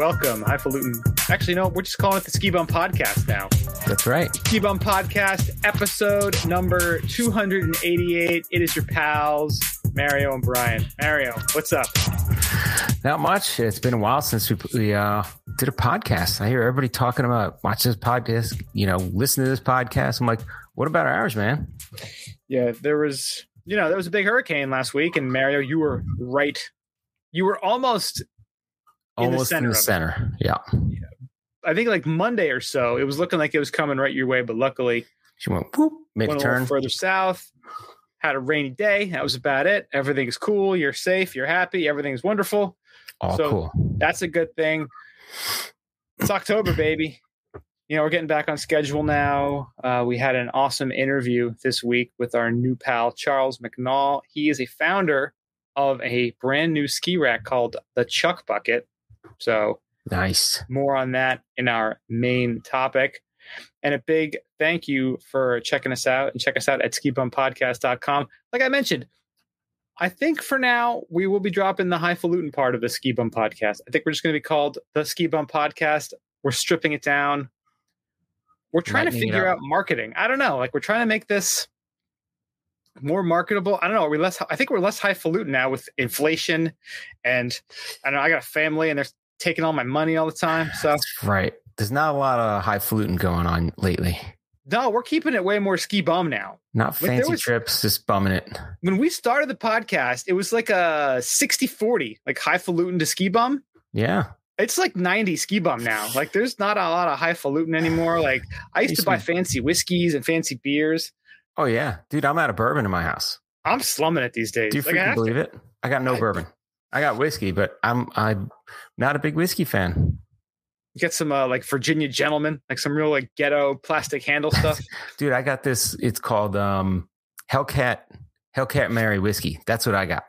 welcome, highfalutin. Actually, no, we're just calling it the Ski Bum Podcast now. That's right. Ski Bum Podcast, episode number 288. It is your pals, Mario and Brian. Mario, what's up? Not much. It's been a while since we, we uh, did a podcast. I hear everybody talking about watch this podcast, you know, listen to this podcast. I'm like, what about ours, man? Yeah, there was, you know, there was a big hurricane last week, and Mario, you were right. You were almost Almost in the center. In the center. Yeah. I think like Monday or so, it was looking like it was coming right your way, but luckily she went whoop, made went a turn further south. Had a rainy day. That was about it. Everything's cool. You're safe. You're happy. Everything's wonderful. All so cool. That's a good thing. It's October, baby. You know, we're getting back on schedule now. Uh, we had an awesome interview this week with our new pal, Charles McNall. He is a founder of a brand new ski rack called the Chuck Bucket. So, nice. More on that in our main topic. And a big thank you for checking us out and check us out at skibumpodcast.com. Like I mentioned, I think for now we will be dropping the highfalutin part of the Ski Bum podcast. I think we're just going to be called the Ski Bum podcast. We're stripping it down. We're trying to figure out marketing. I don't know. Like we're trying to make this more marketable. I don't know. Are we less? I think we're less highfalutin now with inflation, and I know I got a family, and they're taking all my money all the time. So That's right. There's not a lot of highfalutin going on lately. No, we're keeping it way more ski bum now. Not fancy was, trips, just bumming it. When we started the podcast, it was like a 60 40, like highfalutin to ski bum. Yeah. It's like 90 ski bum now. Like there's not a lot of highfalutin anymore. Like I used to buy fancy whiskeys and fancy beers. Oh yeah, dude, I'm out of bourbon in my house. I'm slumming it these days. Do you like, freaking believe to. it? I got no I, bourbon. I got whiskey, but I'm I'm not a big whiskey fan. You get some uh, like Virginia gentleman, like some real like ghetto plastic handle stuff. dude, I got this. It's called um Hellcat Hellcat Mary whiskey. That's what I got.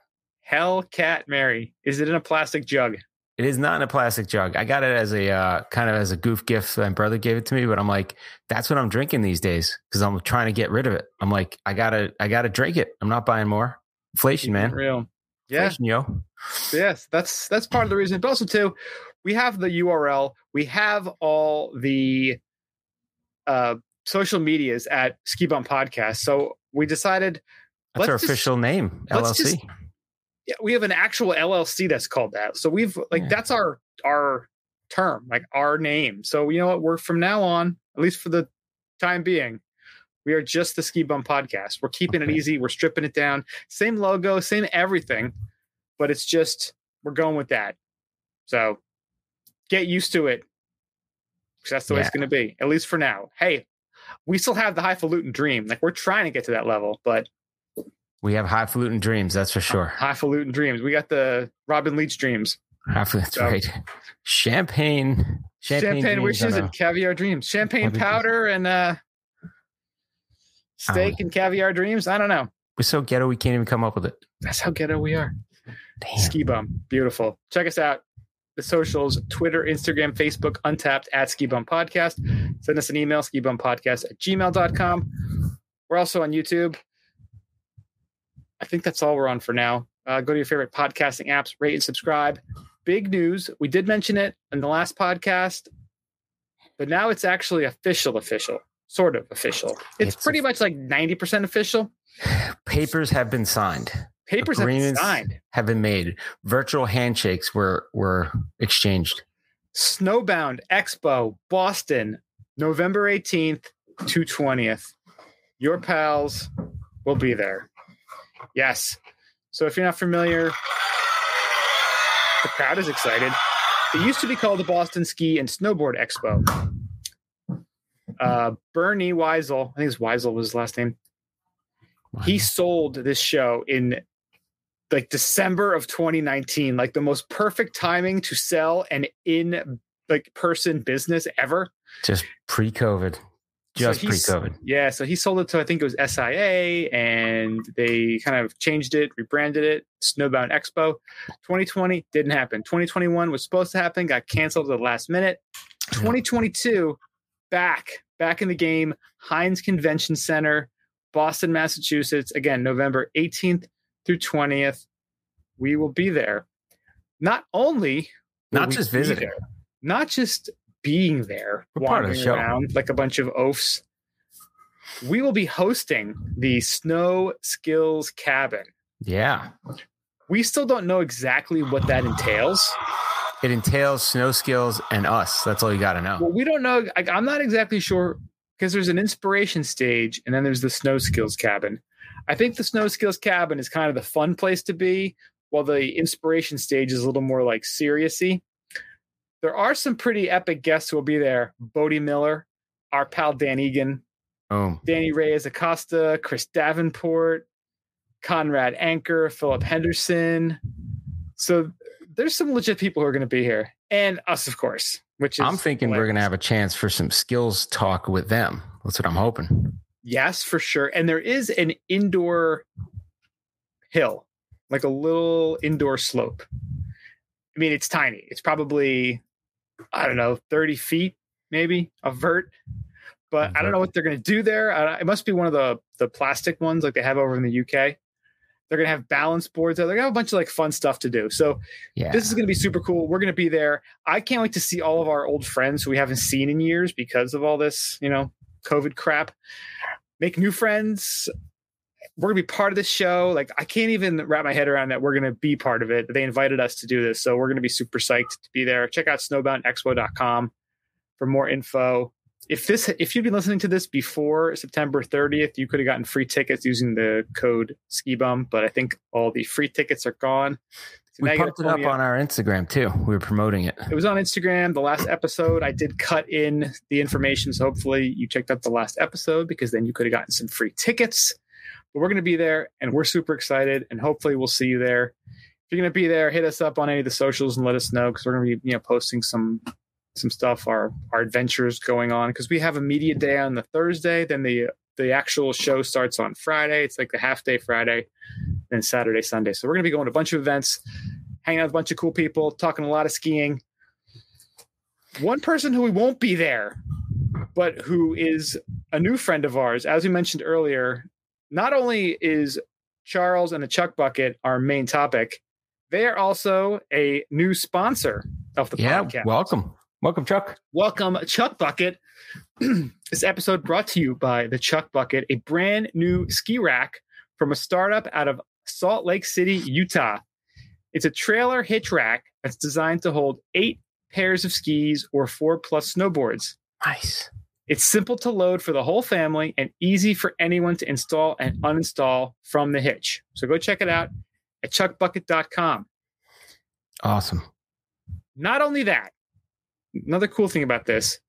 Hellcat Mary. Is it in a plastic jug? It is not in a plastic jug. I got it as a uh, kind of as a goof gift. My brother gave it to me, but I'm like, that's what I'm drinking these days because I'm trying to get rid of it. I'm like, I gotta, I gotta drink it. I'm not buying more. Inflation, man. Real. Yeah. Inflation, yo. Yes, that's that's part of the reason. But also too, we have the URL. We have all the uh, social medias at Ski Bum Podcast. So we decided that's our just, official name, LLC. Just, yeah, we have an actual LLC that's called that. So we've like yeah. that's our our term, like our name. So you know what? We're from now on, at least for the time being, we are just the Ski Bum Podcast. We're keeping okay. it easy. We're stripping it down. Same logo, same everything, but it's just we're going with that. So get used to it. Because that's the yeah. way it's going to be, at least for now. Hey, we still have the highfalutin dream. Like we're trying to get to that level, but we have highfalutin dreams, that's for sure. Highfalutin dreams. We got the Robin Leach dreams. That's so, right. Champagne, champagne, champagne wishes and caviar dreams. Champagne powder and uh, steak and caviar dreams. I don't know. We're so ghetto we can't even come up with it. That's how ghetto we are. Damn. Ski bum, beautiful. Check us out. The socials: Twitter, Instagram, Facebook, Untappd at Ski Bum Podcast. Send us an email: skibumpodcast at gmail.com. We're also on YouTube. I think that's all we're on for now. Uh, go to your favorite podcasting apps, rate and subscribe. Big news. We did mention it in the last podcast, but now it's actually official, official, sort of official. It's, it's pretty a, much like 90% official. Papers have been signed. Papers Agreements have been signed. Have been made. Virtual handshakes were were exchanged. Snowbound Expo, Boston, November 18th to 20th. Your pals will be there. Yes. So if you're not familiar, the crowd is excited. It used to be called the Boston Ski and Snowboard Expo. Uh, Bernie Weisel, I think it's Weisel was his last name. Wow. He sold this show in like December of 2019, like the most perfect timing to sell an in like person business ever. Just pre-COVID. Just so pre-COVID. Yeah, so he sold it to I think it was SIA, and they kind of changed it, rebranded it. Snowbound Expo. 2020 didn't happen. 2021 was supposed to happen, got canceled at the last minute. 2022 back back in the game. Hynes Convention Center, Boston, Massachusetts. Again, November 18th through 20th. We will be there. Not only not just visiting. There, not just being there, We're of the wandering around like a bunch of oafs. We will be hosting the Snow Skills Cabin. Yeah. We still don't know exactly what that entails. It entails snow skills and us. That's all you got to know. Well, we don't know. I, I'm not exactly sure because there's an inspiration stage and then there's the Snow Skills Cabin. I think the Snow Skills Cabin is kind of the fun place to be, while the inspiration stage is a little more like seriousy. There are some pretty epic guests who will be there. Bode Miller, our pal Dan Egan, Boom. Danny Reyes Acosta, Chris Davenport, Conrad Anker, Philip Henderson. So there's some legit people who are going to be here, and us, of course. Which is I'm thinking we're going to have a chance for some skills talk with them. That's what I'm hoping. Yes, for sure. And there is an indoor hill, like a little indoor slope. I mean, it's tiny. It's probably, I don't know, 30 feet maybe a vert. But I don't know what they're going to do there. I, it must be one of the the plastic ones like they have over in the UK. They're going to have balance boards. They're going to have a bunch of like fun stuff to do. So Yeah. this is going to be super cool. We're going to be there. I can't wait to see all of our old friends who we haven't seen in years because of all this, you know, COVID crap. Make new friends. We're going to be part of this show. Like, I can't even wrap my head around that we're going to be part of it. They invited us to do this. So we're going to be super psyched to be there. Check out snowboundexpo.com for more info. If this, if you've been listening to this before September 30th, you could have gotten free tickets using the code SKIBUM, but I think all the free tickets are gone. So we it pull up me up. on our Instagram too. We were promoting it. It was on Instagram. The last episode, I did cut in the information. So hopefully you checked out the last episode because then you could have gotten some free tickets. But we're going to be there and we're super excited. And hopefully we'll see you there. If you're going to be there, hit us up on any of the socials and let us know because we're going to be you know posting some some stuff, our our adventures going on because we have a media day on the Thursday. Then the the actual show starts on Friday. It's like the half day Friday, then Saturday, Sunday. So we're going to be going to a bunch of events, hanging out with a bunch of cool people, talking a lot of skiing. One person who we won't be there, but who is a new friend of ours, as we mentioned earlier, not only is Charles and the Chuck Bucket our main topic, they are also a new sponsor of the Yeah. podcast. Welcome. Welcome, Chuck. Welcome, Chuck Bucket. this episode brought to you by the Chuck Bucket, a brand new ski rack from a startup out of Salt Lake City, Utah. It's a trailer hitch rack that's designed to hold eight pairs of skis or four plus snowboards. Nice. It's simple to load for the whole family and easy for anyone to install and uninstall from the hitch. So go check it out at chuckbucket.com. Awesome. Not only that, another cool thing about this,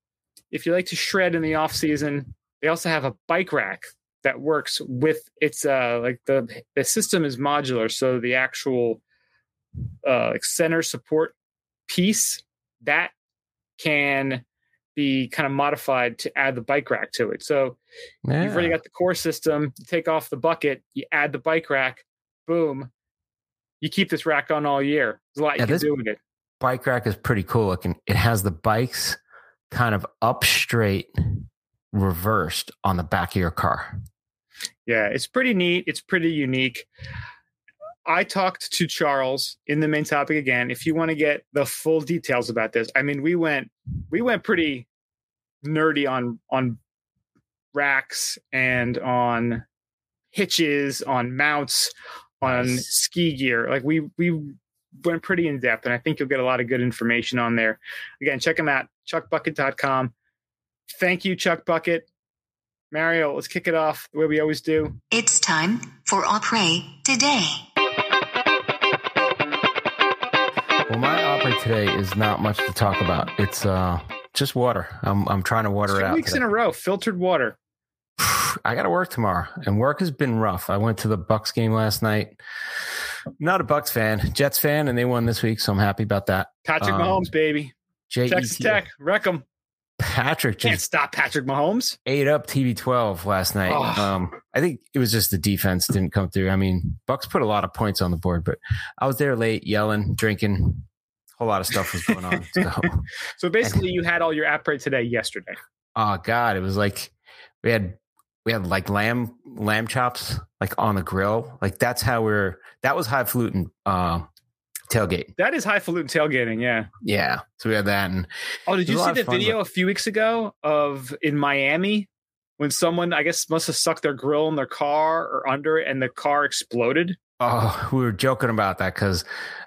if you like to shred in the off season, they also have a bike rack that works with it's uh like the the system is modular, so the actual uh like center support piece that can be kind of modified to add the bike rack to it. So Yeah. you've already got the core system, you take off the bucket, you add the bike rack, boom. You keep this rack on all year. There's a lot you Yeah, can do with it. bike rack is pretty cool looking. It has the bikes kind of up straight, reversed on the back of your car. Yeah, it's pretty neat. It's pretty unique. I talked to Charles in the main topic again. If you want to get the full details about this, I mean, we went we went pretty nerdy on on racks and on hitches, on mounts, on Nice. ski gear. Like we we went pretty in depth, and I think you'll get a lot of good information on there. Again, check them out, chuckbucket.com. Thank you, Chuck Bucket. Mario, let's kick it off the way we always do. It's time for Opry today. Well, my opera today is not much to talk about. It's uh just water. I'm I'm trying to water it Two out. weeks today. in a row, filtered water. I got to work tomorrow, and work has been rough. I went to the Bucks game last night. Not a Bucks fan, Jets fan, and they won this week, so I'm happy about that. Patrick Um, Mahomes, baby. J. Texas Tech, wreck 'em. Patrick Can't stop Patrick Mahomes. ate up TB12 last night. Oh. Um, I think it was just the defense didn't come through. I mean, Bucks put a lot of points on the board, but I was there late, yelling, drinking. A whole lot of stuff was going on. So, So basically, you had all your app right today yesterday. oh god, it was like we had we had like lamb lamb chops like on the grill. Like that's how we're that was highfalutin uh, tailgate. That is highfalutin tailgating, yeah. Yeah. So we had that, and Oh, did you see the video a few weeks ago of in Miami when someone I guess must have sucked their grill in their car or under it and the car exploded? oh, we were joking about that because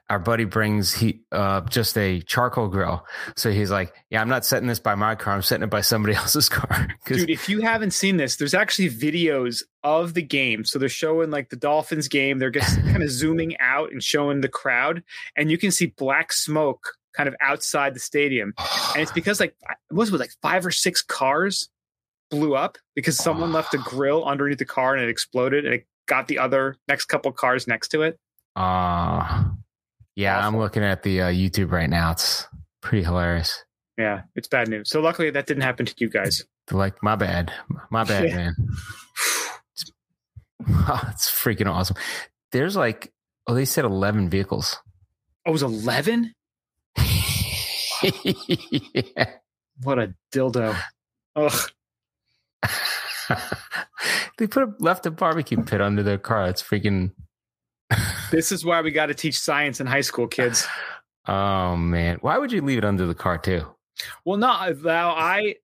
our buddy brings he uh just a charcoal grill. So he's like, "Yeah, I'm not setting this by my car. I'm setting it by somebody else's car." Dude, if you haven't seen this, there's actually videos of the game. So they're showing like the Dolphins game. They're just kind of zooming out and showing the crowd, and you can see black smoke kind of outside the stadium. And it's because like what was it like five or six cars blew up because someone left a grill underneath the car and it exploded and it got the other next couple cars next to it. Uh, yeah, I'm looking at the uh, YouTube right now. It's pretty hilarious. Yeah, it's bad news. So luckily that didn't happen to you guys. Like, my bad, my bad, Yeah. man. It's, it's freaking awesome. There's like, oh, they said 11 vehicles. Oh, it was eleven. yeah. What a dildo. Ugh. they put a, left a barbecue pit under their car. It's freaking. This is why we got to teach science in high school, kids. Oh man, why would you leave it under the car too? Well, no, uh, now I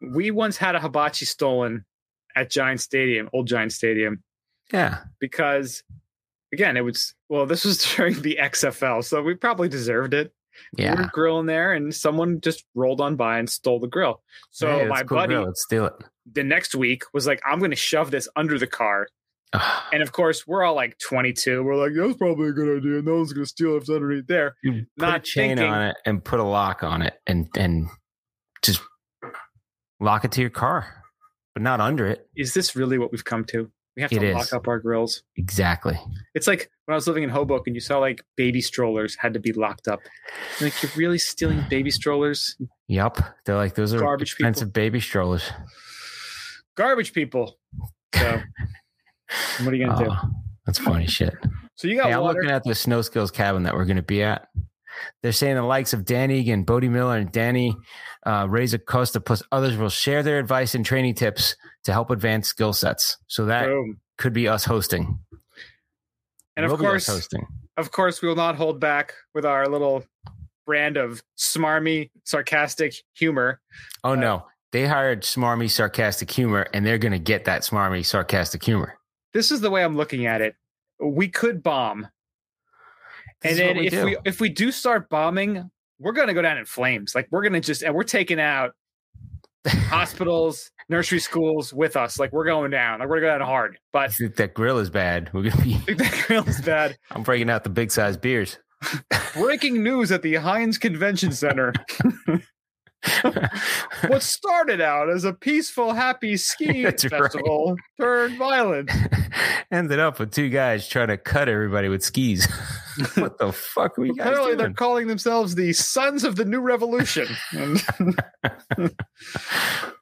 we once had a hibachi stolen at Giant Stadium, old Giant Stadium, Yeah, because again, it was well, this was during the XFL, so we probably deserved it. Yeah, We were grilling there, and someone just rolled on by and stole the grill. So Hey, my cool buddy grill. Let's steal it. the next week was like, "I'm going to shove this under the car." And of course, we're all like 22. We're like, "That's probably a good idea. No one's going to steal it if it's underneath there." you Not chain thinking- on it and put a lock on it, and and just lock it to your car, but not under it. Is this really what we've come to? We have to It is. lock up our grills. Exactly. It's like when I was living in Hoboken, you saw like baby strollers had to be locked up. You're like, you're really stealing baby strollers? Yep. They're like those are Garbage people. expensive baby strollers. Garbage people. So, what are you going to do? Oh, that's funny shit. So, you got Hey, I'm looking at the snow skills cabin that we're going to be at. They're saying the likes of Dan Egan, Bode Miller, and Danny uh, Reza Costa, plus others, will share their advice and training tips to help advance skill sets. So that Boom. could be us hosting. And of be us course, hosting. of course, we will not hold back with our little brand of smarmy, sarcastic humor. Oh uh, no, they hired smarmy, sarcastic humor, and they're going to get that smarmy, sarcastic humor. This is the way I'm looking at it. We could bomb. This and then we if do. we if we do start bombing, we're going to go down in flames. Like we're going to just and we're taking out hospitals, nursery schools with us. Like we're going down. Like we're going down hard. But that grill is bad, we're going to be. That grill is bad. I'm breaking out the big size beers. Breaking news at the Hynes Convention Center. what started out as a peaceful, happy ski That's right. festival turned violent. Ended up with two guys trying to cut everybody with skis. what the fuck are we guys Apparently, they're calling themselves the Sons of the New Revolution.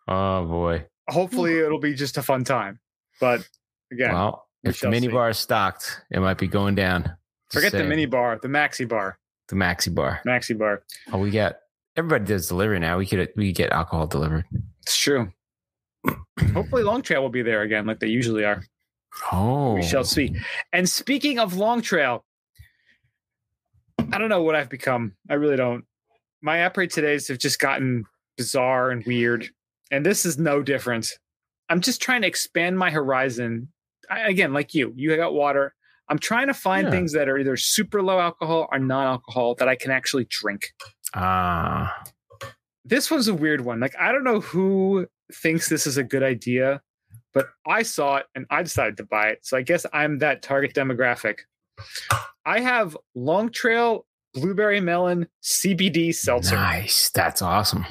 Oh boy. hopefully, it'll be just a fun time. But again, Well, we if the mini see. bar is stocked, it might be going down. Forget the mini bar, the maxi bar, the maxi bar. maxi bar. Oh, we got everybody does delivery now. We could we could get alcohol delivered. It's true. Hopefully, Long Trail will be there again, like they usually are. Oh, We shall see. And speaking of Long Trail, I don't know what I've become. I really don't. My app today's have just gotten bizarre and weird, and this is no different. I'm just trying to expand my horizon. I, again, like you, you got water. I'm trying to find Yeah. things that are either super low alcohol or non-alcohol that I can actually drink. Ah, This one's a weird one. Like I don't know who thinks this is a good idea, but I saw it and I decided to buy it. So I guess I'm that target demographic. I have Long Trail Blueberry Melon CBD seltzer. nice. That's awesome.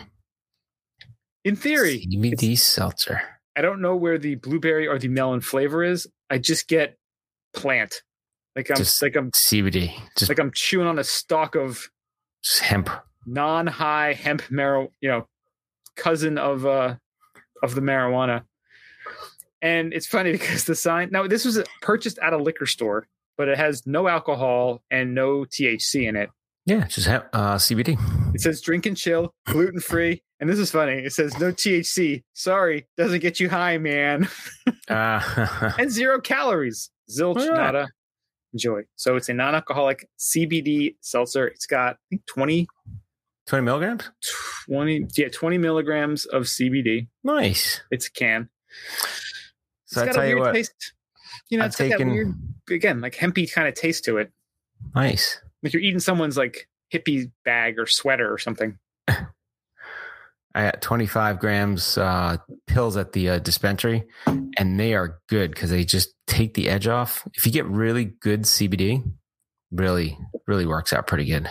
In theory, CBD seltzer. I don't know where the blueberry or the melon flavor is. I just get plant. Like I'm Just- like I'm CBD. Just, like I'm chewing on a stalk of hemp. Non-high hemp marrow, you know, cousin of uh of the marijuana. And it's funny because the sign now this was purchased at a liquor store, but it has no alcohol and no THC in it. Yeah, just hemp, uh, CBD. It says drink and chill, gluten free, and this is funny. It says no THC. Sorry, doesn't get you high, man. Uh, and zero calories. Zilch nada. Enjoy. So it's a non-alcoholic CBD seltzer. It's got I think 20, 20 milligrams? 20 yeah, 20 milligrams of CBD. Nice. It's a can. So I it's got tell a you weird what, taste. You know, I've it's got that weird again, like hempy kind of taste to it. nice. Like you're eating someone's like hippie bag or sweater or something. I got 25 grams uh, pills at the uh, dispensary, and they are good because they just take the edge off. If you get really good CBD, really, really works out pretty good.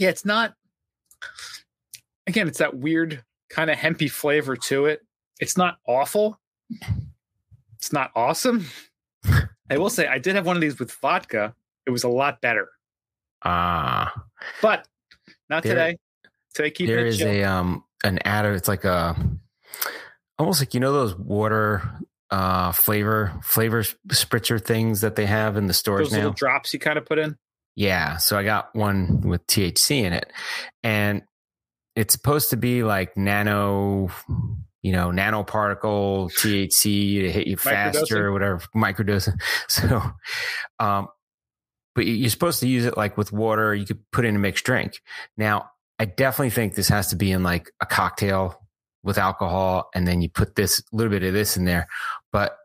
Yeah, it's not again, it's that weird kind of hempy flavor to it. It's not awful. It's not awesome. I will say I did have one of these with vodka. It was a lot better. Ah, But not There- today. Today keep there is chill. a um an adder. It's like a almost like you know those water uh flavor flavor spritzer things that they have in the stores those now. little drops you kind of put in. Yeah. So I got one with THC in it. And it's supposed to be like nano, you know, nanoparticle THC to hit you faster or whatever, microdosing. So, um, but you- you're supposed to use it like with water. You could put in a mixed drink. Now, I definitely think this has to be in like a cocktail with alcohol, and then you put this little bit of this in there. But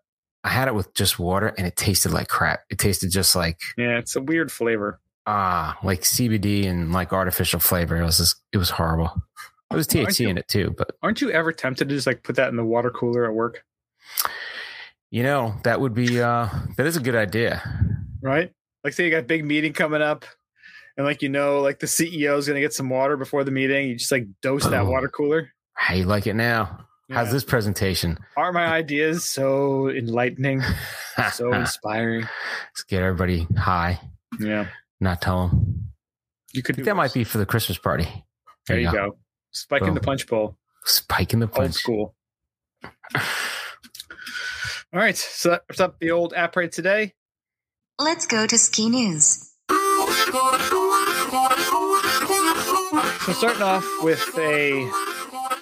I had it with just water, and it tasted like crap. It tasted just like Yeah, it's a weird flavor. Ah, like CBD and like artificial flavor. It was just, it was horrible. It was THC you- in it too, but Aren't you ever tempted to just like put that in the water cooler at work? you know that would be uh that is a good idea. Right? Like say you got a big meeting coming up and like you know, like the CEO is gonna get some water before the meeting. You just like dose that water cooler. How you like it now? How's this presentation? Are my ideas so enlightening, so inspiring? Let's get everybody high. Yeah. Not tell them. You could do that might be for the Christmas party. There you go. Spike in the punch bowl. Spike in the Old punch. school. All right. So that wraps up the old app rate today. Let's go to ski news. So starting off with a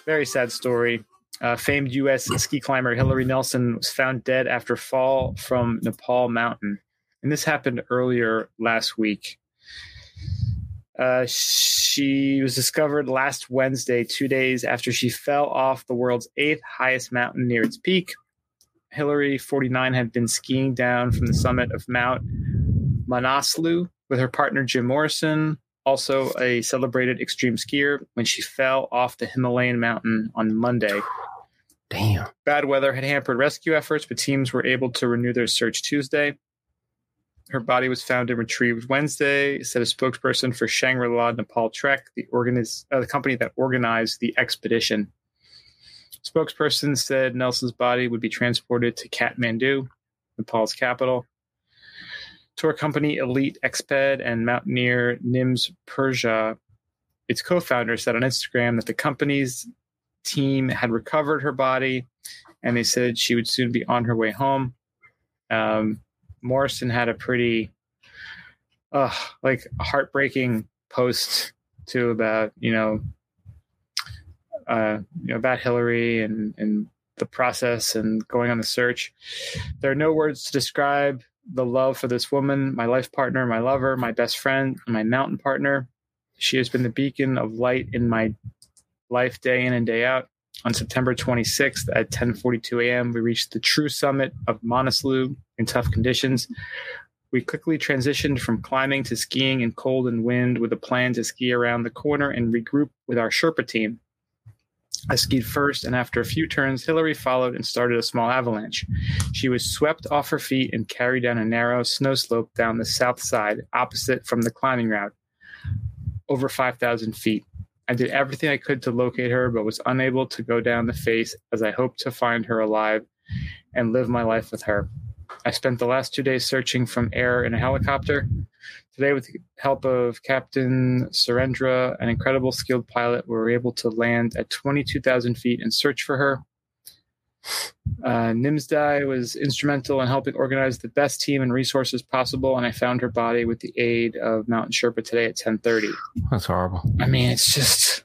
very sad story. Uh, famed U.S. ski climber Hilaree Nelson was found dead after fall from Nepal mountain, and this happened earlier last week. Uh, she was discovered last Wednesday, two days after she fell off the world's eighth highest mountain near its peak. Hilaree, 49, had been skiing down from the summit of Mount Manaslu with her partner Jim Morrison, also a celebrated extreme skier, when she fell off the Himalayan mountain on Monday. Damn. Bad weather had hampered rescue efforts, but teams were able to renew their search Tuesday. Her body was found and retrieved Wednesday, said a spokesperson for Shangri La Nepal Trek, the, organiz- uh, the company that organized the expedition. Spokesperson said Nelson's body would be transported to Kathmandu, Nepal's capital. Tour company Elite Exped and mountaineer Nims Purja, its co founder, said on Instagram that the company's team had recovered her body and they said she would soon be on her way home. Um, Morrison had a pretty, uh, like heartbreaking post too about you know, uh, you know about Hilaree and and the process and going on the search. There are no words to describe the love for this woman, my life partner, my lover, my best friend, my mountain partner. She has been the beacon of light in my life day in and day out. On September 26th at 10:42 a.m., we reached the true summit of Manaslu in tough conditions. We quickly transitioned from climbing to skiing in cold and wind with a plan to ski around the corner and regroup with our Sherpa team. I skied first, and after a few turns, Hilaree followed and started a small avalanche. She was swept off her feet and carried down a narrow snow slope down the south side, opposite from the climbing route, over 5,000 feet. I did everything I could to locate her, but was unable to go down the face as I hoped to find her alive and live my life with her. I spent the last two days searching from air in a helicopter. Today, with the help of Captain Surendra, an incredible skilled pilot, we were able to land at 22,000 feet and search for her. Uh, Nimsdai was instrumental in helping organize the best team and resources possible, and I found her body with the aid of Mountain Sherpa today at 10:30. That's horrible. I mean, it's just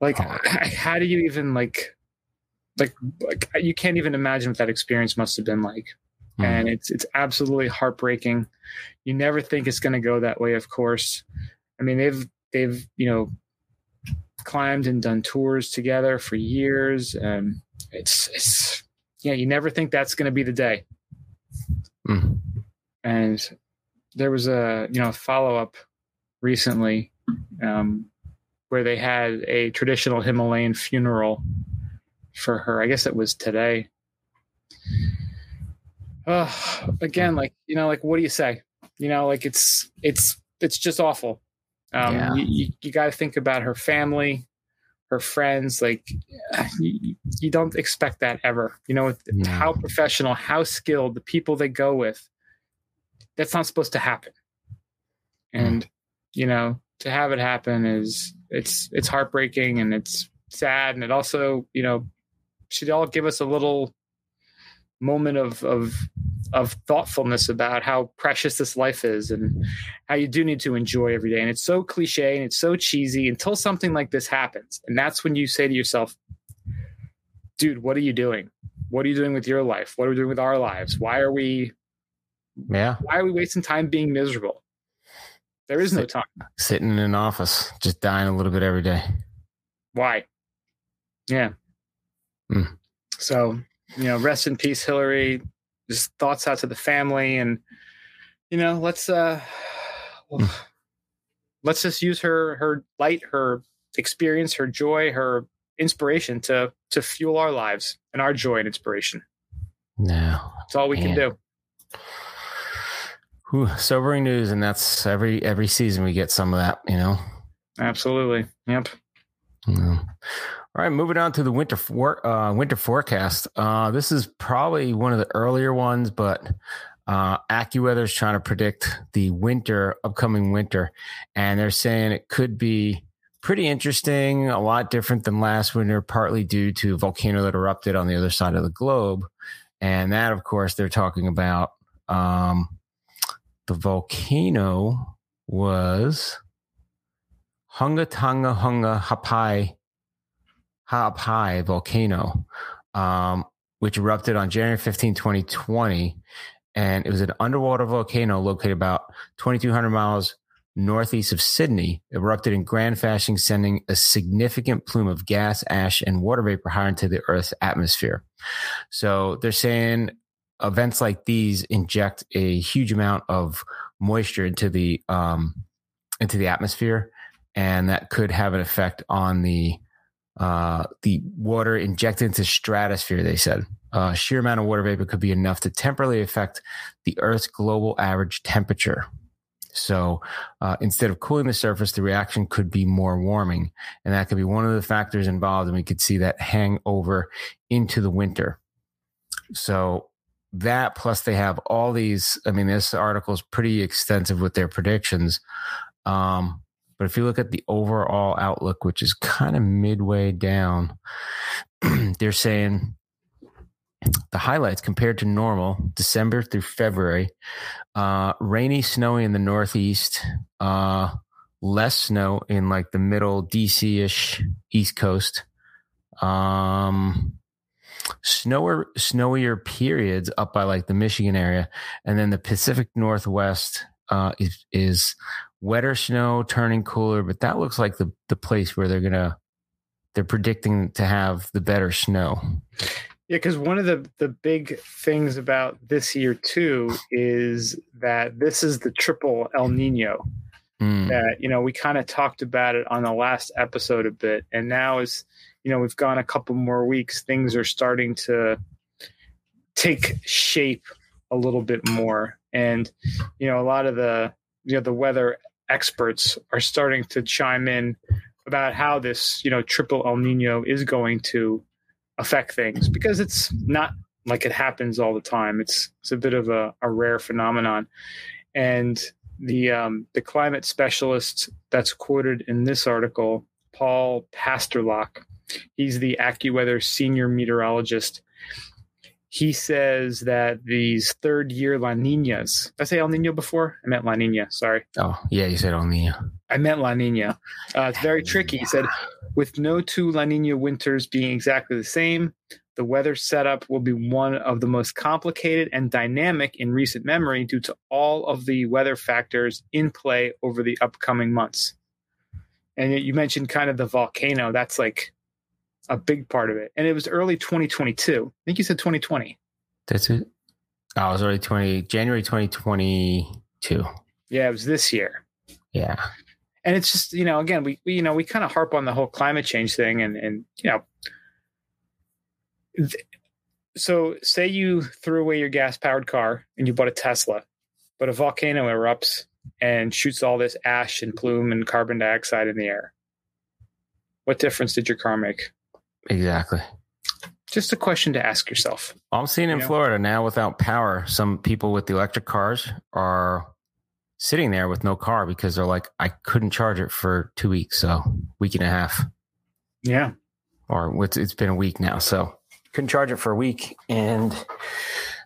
like, Oh. how do you even like, like, like you can't even imagine what that experience must have been like. Hmm. and it's it's absolutely heartbreaking. You never think it's going to go that way, of course. I mean, they've they've you know climbed and done tours together for years, and it's it's yeah, you never think that's going to be the day. Mm. And there was a you know follow up recently um, where they had a traditional Himalayan funeral for her. I guess it was today. Oh, again, like you know, like what do you say? You know, like it's it's it's just awful. Um, Yeah. You, you, got to think about her family, her friends. Like you, you don't expect that ever. You know, No. how professional, how skilled the people they go with. That's not supposed to happen. And you know, to have it happen is it's it's heartbreaking and it's sad and it also you know should all give us a little moment of of of thoughtfulness about how precious this life is and how you do need to enjoy every day. And it's so cliche and it's so cheesy until something like this happens. And that's when you say to yourself dude what are you doing? What are you doing with your life? What are we doing with our lives? Why are we Yeah. why are we wasting time being miserable? There is no Sit- time. Sitting in an office, just dying a little bit every day. why? Yeah. Hmm. so you know rest in peace hilaree just thoughts out to the family and you know let's uh well, let's just use her her light her experience her joy her inspiration to to fuel our lives and our joy and inspiration No. that's all we can do Whew, sobering news, and that's every every season we get some of that, you know. absolutely yep Yeah. All right, moving on to the winter for, uh, winter forecast. Uh, this is probably one of the earlier ones, but uh, AccuWeather is trying to predict the winter, upcoming winter, and they're saying it could be pretty interesting, a lot different than last winter, partly due to a volcano that erupted on the other side of the globe, and that, of course, they're talking about. Um, the volcano was Hunga Tonga Hunga Ha'apai Ha'apai volcano, um, which erupted on January 15, 2020. And it was an underwater volcano located about 2,200 miles northeast of Sydney, It erupted in grand fashion, sending a significant plume of gas, ash, and water vapor higher into the Earth's atmosphere. So they're saying events like these inject a huge amount of moisture into the um, into the atmosphere, and that could have an effect on the uh, the water injected into stratosphere. They said uh, sheer amount of water vapor could be enough to temporarily affect the Earth's global average temperature. So uh, instead of cooling the surface, the reaction could be more warming, and that could be one of the factors involved. And we could see that hang over into the winter. So that plus they have all these. I mean, this article is pretty extensive with their predictions. Um, but if you look at the overall outlook, which is kind of midway down, they're saying the highlights compared to normal December through February, uh, rainy, snowy in the Northeast, uh, less snow in like the middle DC ish East Coast. Um, snower, snowier periods up by like the Michigan area. And then the Pacific Northwest, uh, is, is wetter snow turning cooler, but that looks like the, the place where they're going to, they're predicting to have the better snow. Yeah, because one of the the big things about this year too is that this is the triple El Nino. Mm. That you know we kind of talked about it on the last episode a bit, and now as you know we've gone a couple more weeks, things are starting to take shape a little bit more, and you know a lot of the you know the weather experts are starting to chime in about how this you know triple El Nino is going to affect things because it's not like it happens all the time. It's it's a bit of a, a rare phenomenon, and the um, the climate specialist that's quoted in this article, Paul Pastelok, he's the AccuWeather senior meteorologist. He says that these third year La Ninas, did I say El Nino before? I meant La Nina, sorry. Oh, yeah, you said on the. I meant La Nina. Uh, it's very tricky. He said, with no two La Nina winters being exactly the same, the weather setup will be one of the most complicated and dynamic in recent memory due to all of the weather factors in play over the upcoming months. And you mentioned kind of the volcano. That's like a big part of it. And it was early 2022. I think you said 2020. That's it. Oh, it was early 20, January 2022. Yeah, it was this year. Yeah. And it's just, you know, again, we, we you know, we kind of harp on the whole climate change thing and, and, you know, th- so say you threw away your gas powered car and you bought a Tesla, but a volcano erupts and shoots all this ash and plume and carbon dioxide in the air. What difference did your car make? Exactly. Just a question to ask yourself. I'm seeing in Yeah. Florida now without power, some people with the electric cars are sitting there with no car because they're like, I couldn't charge it for two weeks, so week and a half, Yeah. or it's, it's been a week now, so couldn't charge it for a week, and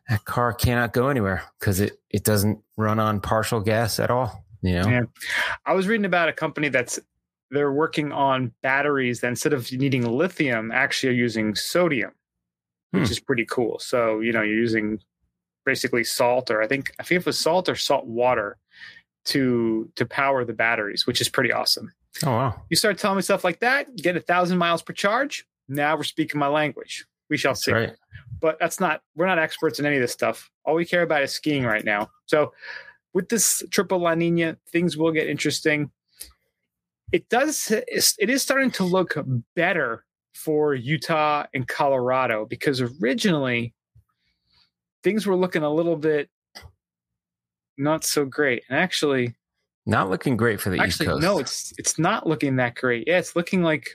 that car cannot go anywhere because it it doesn't run on partial gas at all. You know, Yeah. I was reading about a company that's they're working on batteries that instead of needing lithium, actually are using sodium, which Hmm. is pretty cool. So, you know, you're using basically salt or I think I think it was salt or salt water to to power the batteries, which is pretty awesome. oh wow, You start telling me stuff like that, get a thousand miles per charge. Now we're speaking my language. We shall see right. but that's not we're not experts in any of this stuff all we care about is skiing right now so with this triple la nina things will get interesting it does it is starting to look better for utah and colorado because originally things were looking a little bit not so great and actually Not looking great for the East actually Coast. no it's it's not looking that great yeah it's looking like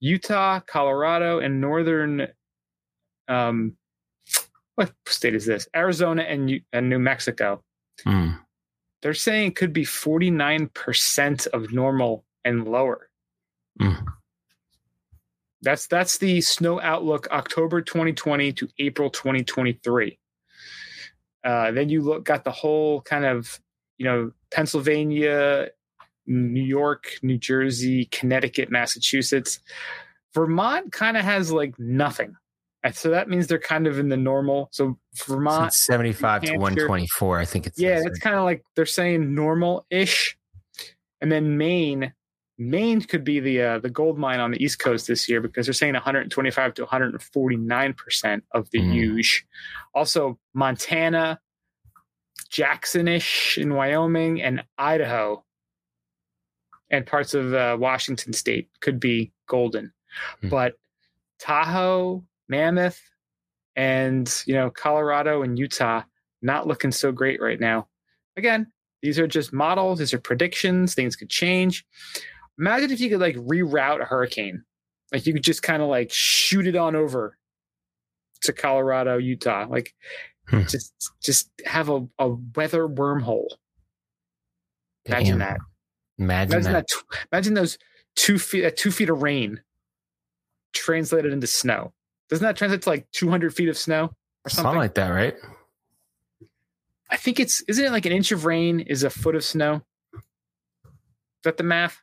utah colorado and northern um what state is this arizona and, and new mexico Mm. They're saying it could be 49% of normal and lower. Mm. that's that's the snow outlook october 2020 to april 2023 uh, then you look got the whole kind of you know pennsylvania new york new jersey connecticut massachusetts. Vermont kind of has like nothing so that means they're kind of in the normal so vermont it's 75 to 124, I think it's. yeah, it's kind of like they're saying normal ish, and then Maine. Maine could be the uh, the gold mine on the East Coast this year because they're saying 125 to 149 percent of the Mm. huge. Also, Montana, Jacksonish in Wyoming, and Idaho, and parts of uh, Washington State could be golden, Hmm. but Tahoe, Mammoth, and you know Colorado and Utah not looking so great right now. Again, these are just models, these are predictions, things could change. Imagine if you could like reroute a hurricane. Like you could just kind of like shoot it on over to Colorado, Utah. Like Hmm. just just have a, a weather wormhole. Imagine Damn. that. Imagine, Imagine that. that. imagine those two feet uh, two feet of rain translated into snow. Doesn't that translate to like 200 feet of snow or something? Something like that, right? I think it's isn't it like an inch of rain is a foot of snow? Is that the math?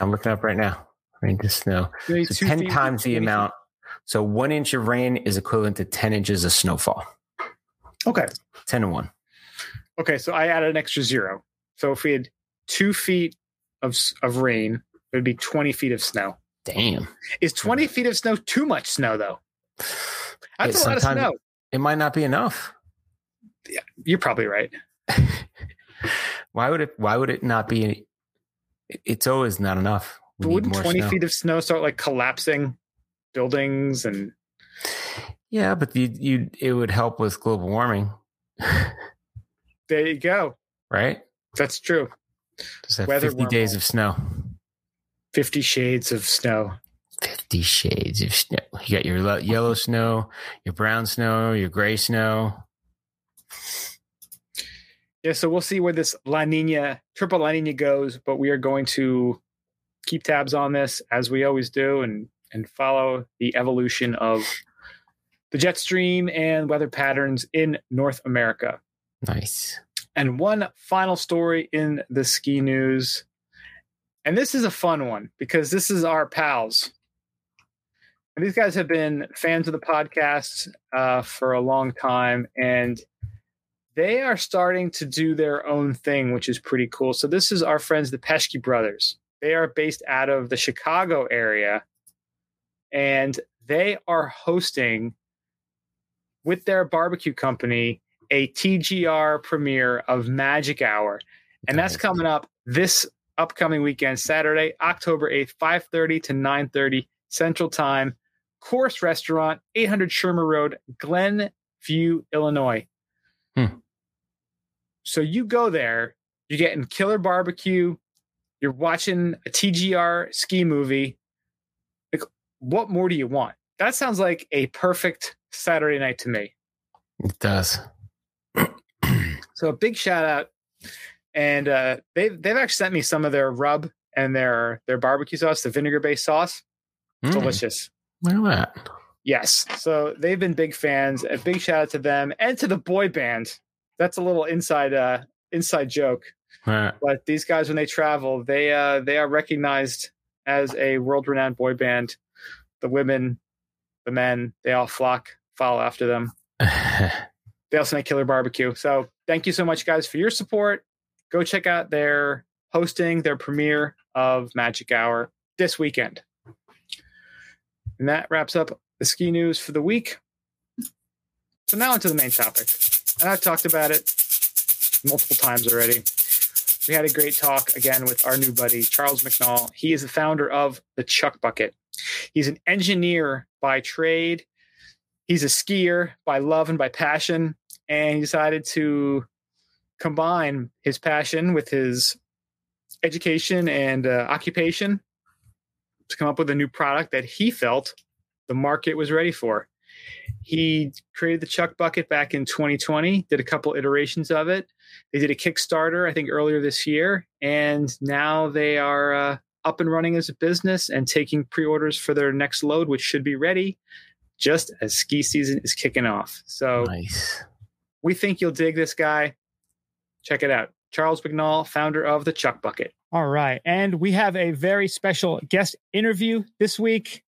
I'm looking up right now. Rain to snow. So 10 feet- times the feet. amount. So one inch of rain is equivalent to 10 inches of snowfall. Okay. 10 to 1. Okay. So I added an extra zero. So if we had two feet of of rain, it would be 20 feet of snow. Damn. Is 20 feet of snow too much snow though? That's a lot of snow. It might not be enough. Yeah, you're probably right. Why would it why would it not be it's always not enough. We But wouldn't 20 snow. feet of snow start like collapsing buildings and Yeah, but you you it would help with global warming. there you go. right? That's true. Just have Weather 50 days of snow. 50 shades of snow. 50 shades of snow. You got your yellow snow, your brown snow, your gray snow. Yeah, so we'll see where this La Nina, triple La Nina goes, but we are going to keep tabs on this as we always do and and follow the evolution of the jet stream and weather patterns in North America. Nice. And one final story in the ski news. And this is a fun one because this is our pals. And these guys have been fans of the podcast uh, for a long time, and they are starting to do their own thing, which is pretty cool. So this is our friends, the Pesky brothers. They are based out of the Chicago area, and they are hosting with their barbecue company a TGR premiere of Magic Hour, and that's coming up this upcoming weekend, Saturday, October eighth, five thirty to nine thirty Central Time. Course Restaurant, eight hundred Shermer Road, Glenview, Illinois. Hmm. So you go there, you're getting killer barbecue, you're watching a TGR ski movie. Like, what more do you want? That sounds like a perfect Saturday night to me. It does. So a big shout out, and uh, they've they've actually sent me some of their rub and their their barbecue sauce, the vinegar based sauce, Mm, delicious. Look at that. Yes, so they've been big fans. A big shout out to them and to the boy band. That's a little inside uh inside joke. Right. But these guys, when they travel, they uh they are recognized as a world renowned boy band. The women, the men, they all flock, follow after them. They also make killer barbecue. So thank you so much, guys, for your support. Go check out their hosting, their premiere of Magic Hour this weekend. And that wraps up the ski news for the week. So now onto the main topic. And I've talked about it multiple times already. We had a great talk again with our new buddy, Charles McNall. He is the founder of the Chuck Bucket. He's an engineer by trade. He's a skier by love and by passion. And he decided to combine his passion with his education and uh, occupation to come up with a new product that he felt the market was ready for. He created the Chuck Bucket back in 2020, did a couple iterations of it. They did a Kickstarter, I think, earlier this year, and now they are uh, up and running as a business and taking pre orders for their next load, which should be ready just as ski season is kicking off. So nice. we think you'll dig this guy. Check it out. Charles McNall, founder of the Chuck Bucket. All right. And we have a very special guest interview this week.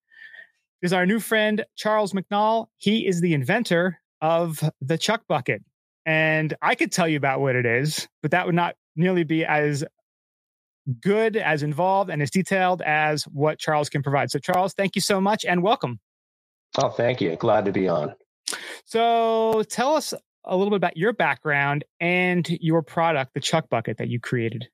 Is our new friend Charles McNall. He is the inventor of the Chuck Bucket. And I could tell you about what it is, but that would not nearly be as good, as involved, and as detailed as what Charles can provide. So, Charles, thank you so much and welcome. Oh, thank you. Glad to be on. So, tell us a little bit about your background and your product, the Chuck Bucket that you created.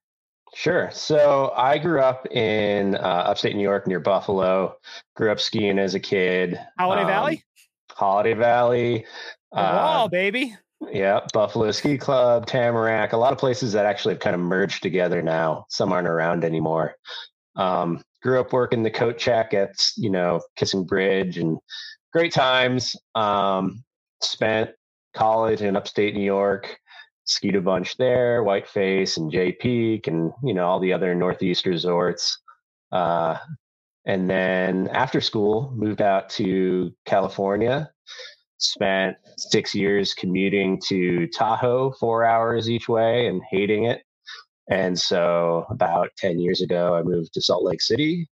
Sure. So I grew up in uh, upstate New York near Buffalo. Grew up skiing as a kid. Holiday Um, Valley? Holiday Valley. The uh, baby. Yeah, Buffalo Ski Club, Tamarack, a lot of places that actually have kind of merged together now. Some aren't around anymore. Um, grew up working the coat check at, you know, Kissing Bridge and great times. Um, spent college in upstate New York, skied a bunch there, Whiteface and Jay Peak and, you know, all the other Northeast resorts. Uh, and then after school, moved out to California, spent six years commuting to Tahoe, four hours each way, and hating it. And so about 10 years ago, I moved to Salt Lake City,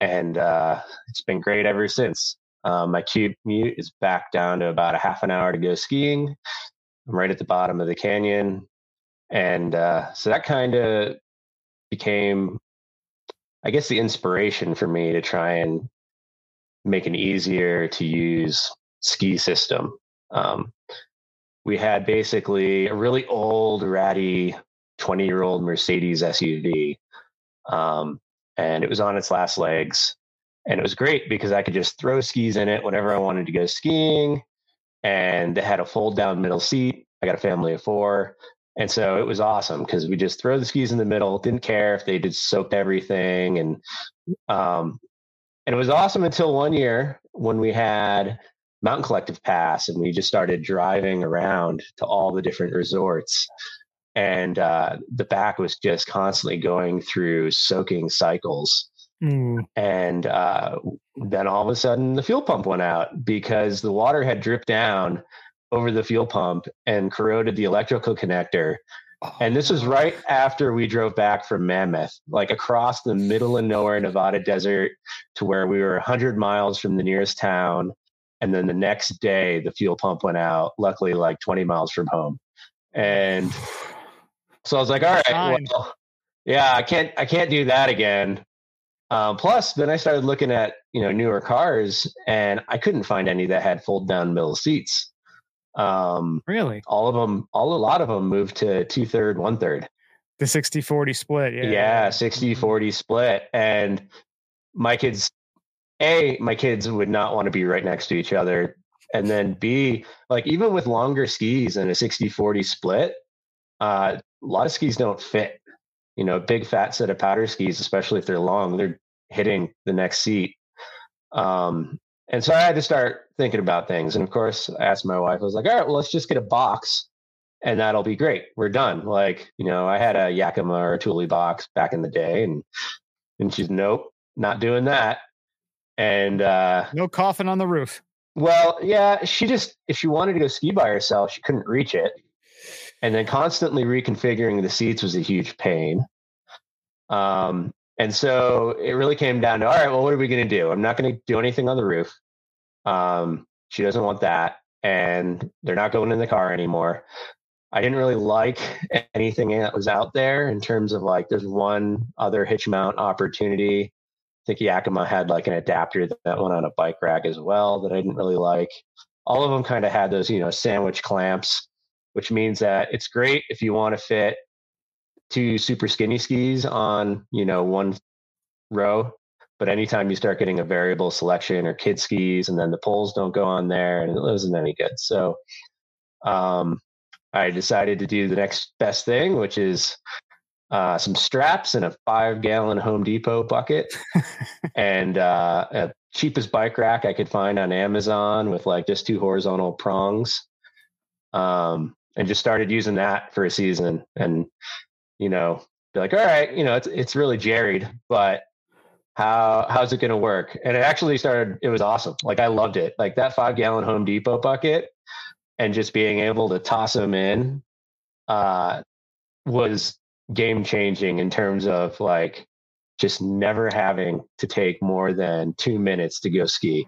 and uh, it's been great ever since. Um, my commute is back down to about a half an hour to go skiing. I'm right at the bottom of the canyon. And uh, so that kind of became, I guess, the inspiration for me to try and make an easier to use ski system. Um, we had basically a really old, ratty 20 year old Mercedes SUV. Um, and it was on its last legs. And it was great because I could just throw skis in it whenever I wanted to go skiing. And it had a fold down middle seat. I got a family of four. And so it was awesome because we just throw the skis in the middle, didn't care if they just soaked everything. And um, and it was awesome until one year when we had Mountain Collective Pass and we just started driving around to all the different resorts. And uh, the back was just constantly going through soaking cycles. Mm. And uh, then all of a sudden, the fuel pump went out because the water had dripped down over the fuel pump and corroded the electrical connector. And this was Oh. right after we drove back from Mammoth, like across the middle of nowhere Nevada desert to where we were 100 miles from the nearest town. And then the next day, the fuel pump went out, luckily, like 20 miles from home. And so I was like, all right, well, yeah, I can't, I can't do that again. Um, plus, then I started looking at, you know, newer cars and I couldn't find any that had fold down middle seats. Um, Really? all of them, all a lot of them moved to two third, one third. The 60 40 split. Yeah. Yeah, 60 40 split. And my kids, A, my kids would not want to be right next to each other. And then B, like even with longer skis and a 60 40 split, uh, a lot of skis don't fit. You know, big fat set of powder skis, especially if they're long, they're hitting the next seat. Um, and so I had to start thinking about things. And of course, I asked my wife, I was like, all right, well, let's just get a box and that'll be great. We're done. Like, you know, I had a Yakima or a Thule box back in the day, and and she's nope, not doing that. And uh No coffin on the roof. well, yeah, she just if she wanted to go ski by herself, she couldn't reach it. And then constantly reconfiguring the seats was a huge pain. Um, and so it really came down to all right, well, what are we going to do? I'm not going to do anything on the roof. Um, she doesn't want that, and they're not going in the car anymore. I didn't really like anything that was out there in terms of like there's one other hitch mount opportunity. I think Yakima had like an adapter that went on a bike rack as well that I didn't really like. All of them kind of had those, you know, sandwich clamps, which means that it's great if you want to fit two super skinny skis on, you know, one row. But anytime you start getting a variable selection or kid skis and then the poles don't go on there and it wasn't any good. So um, I decided to do the next best thing, which is uh, some straps and a five gallon Home Depot bucket and uh, a cheapest bike rack I could find on Amazon with like just two horizontal prongs. Um, and just started using that for a season and, you know, be like, all right, you know, it's, it's really jerried, but how, how's it going to work? And it actually started, it was awesome. Like I loved it. Like that five gallon Home Depot bucket and just being able to toss them in, uh, was game changing in terms of like just never having to take more than two minutes to go ski.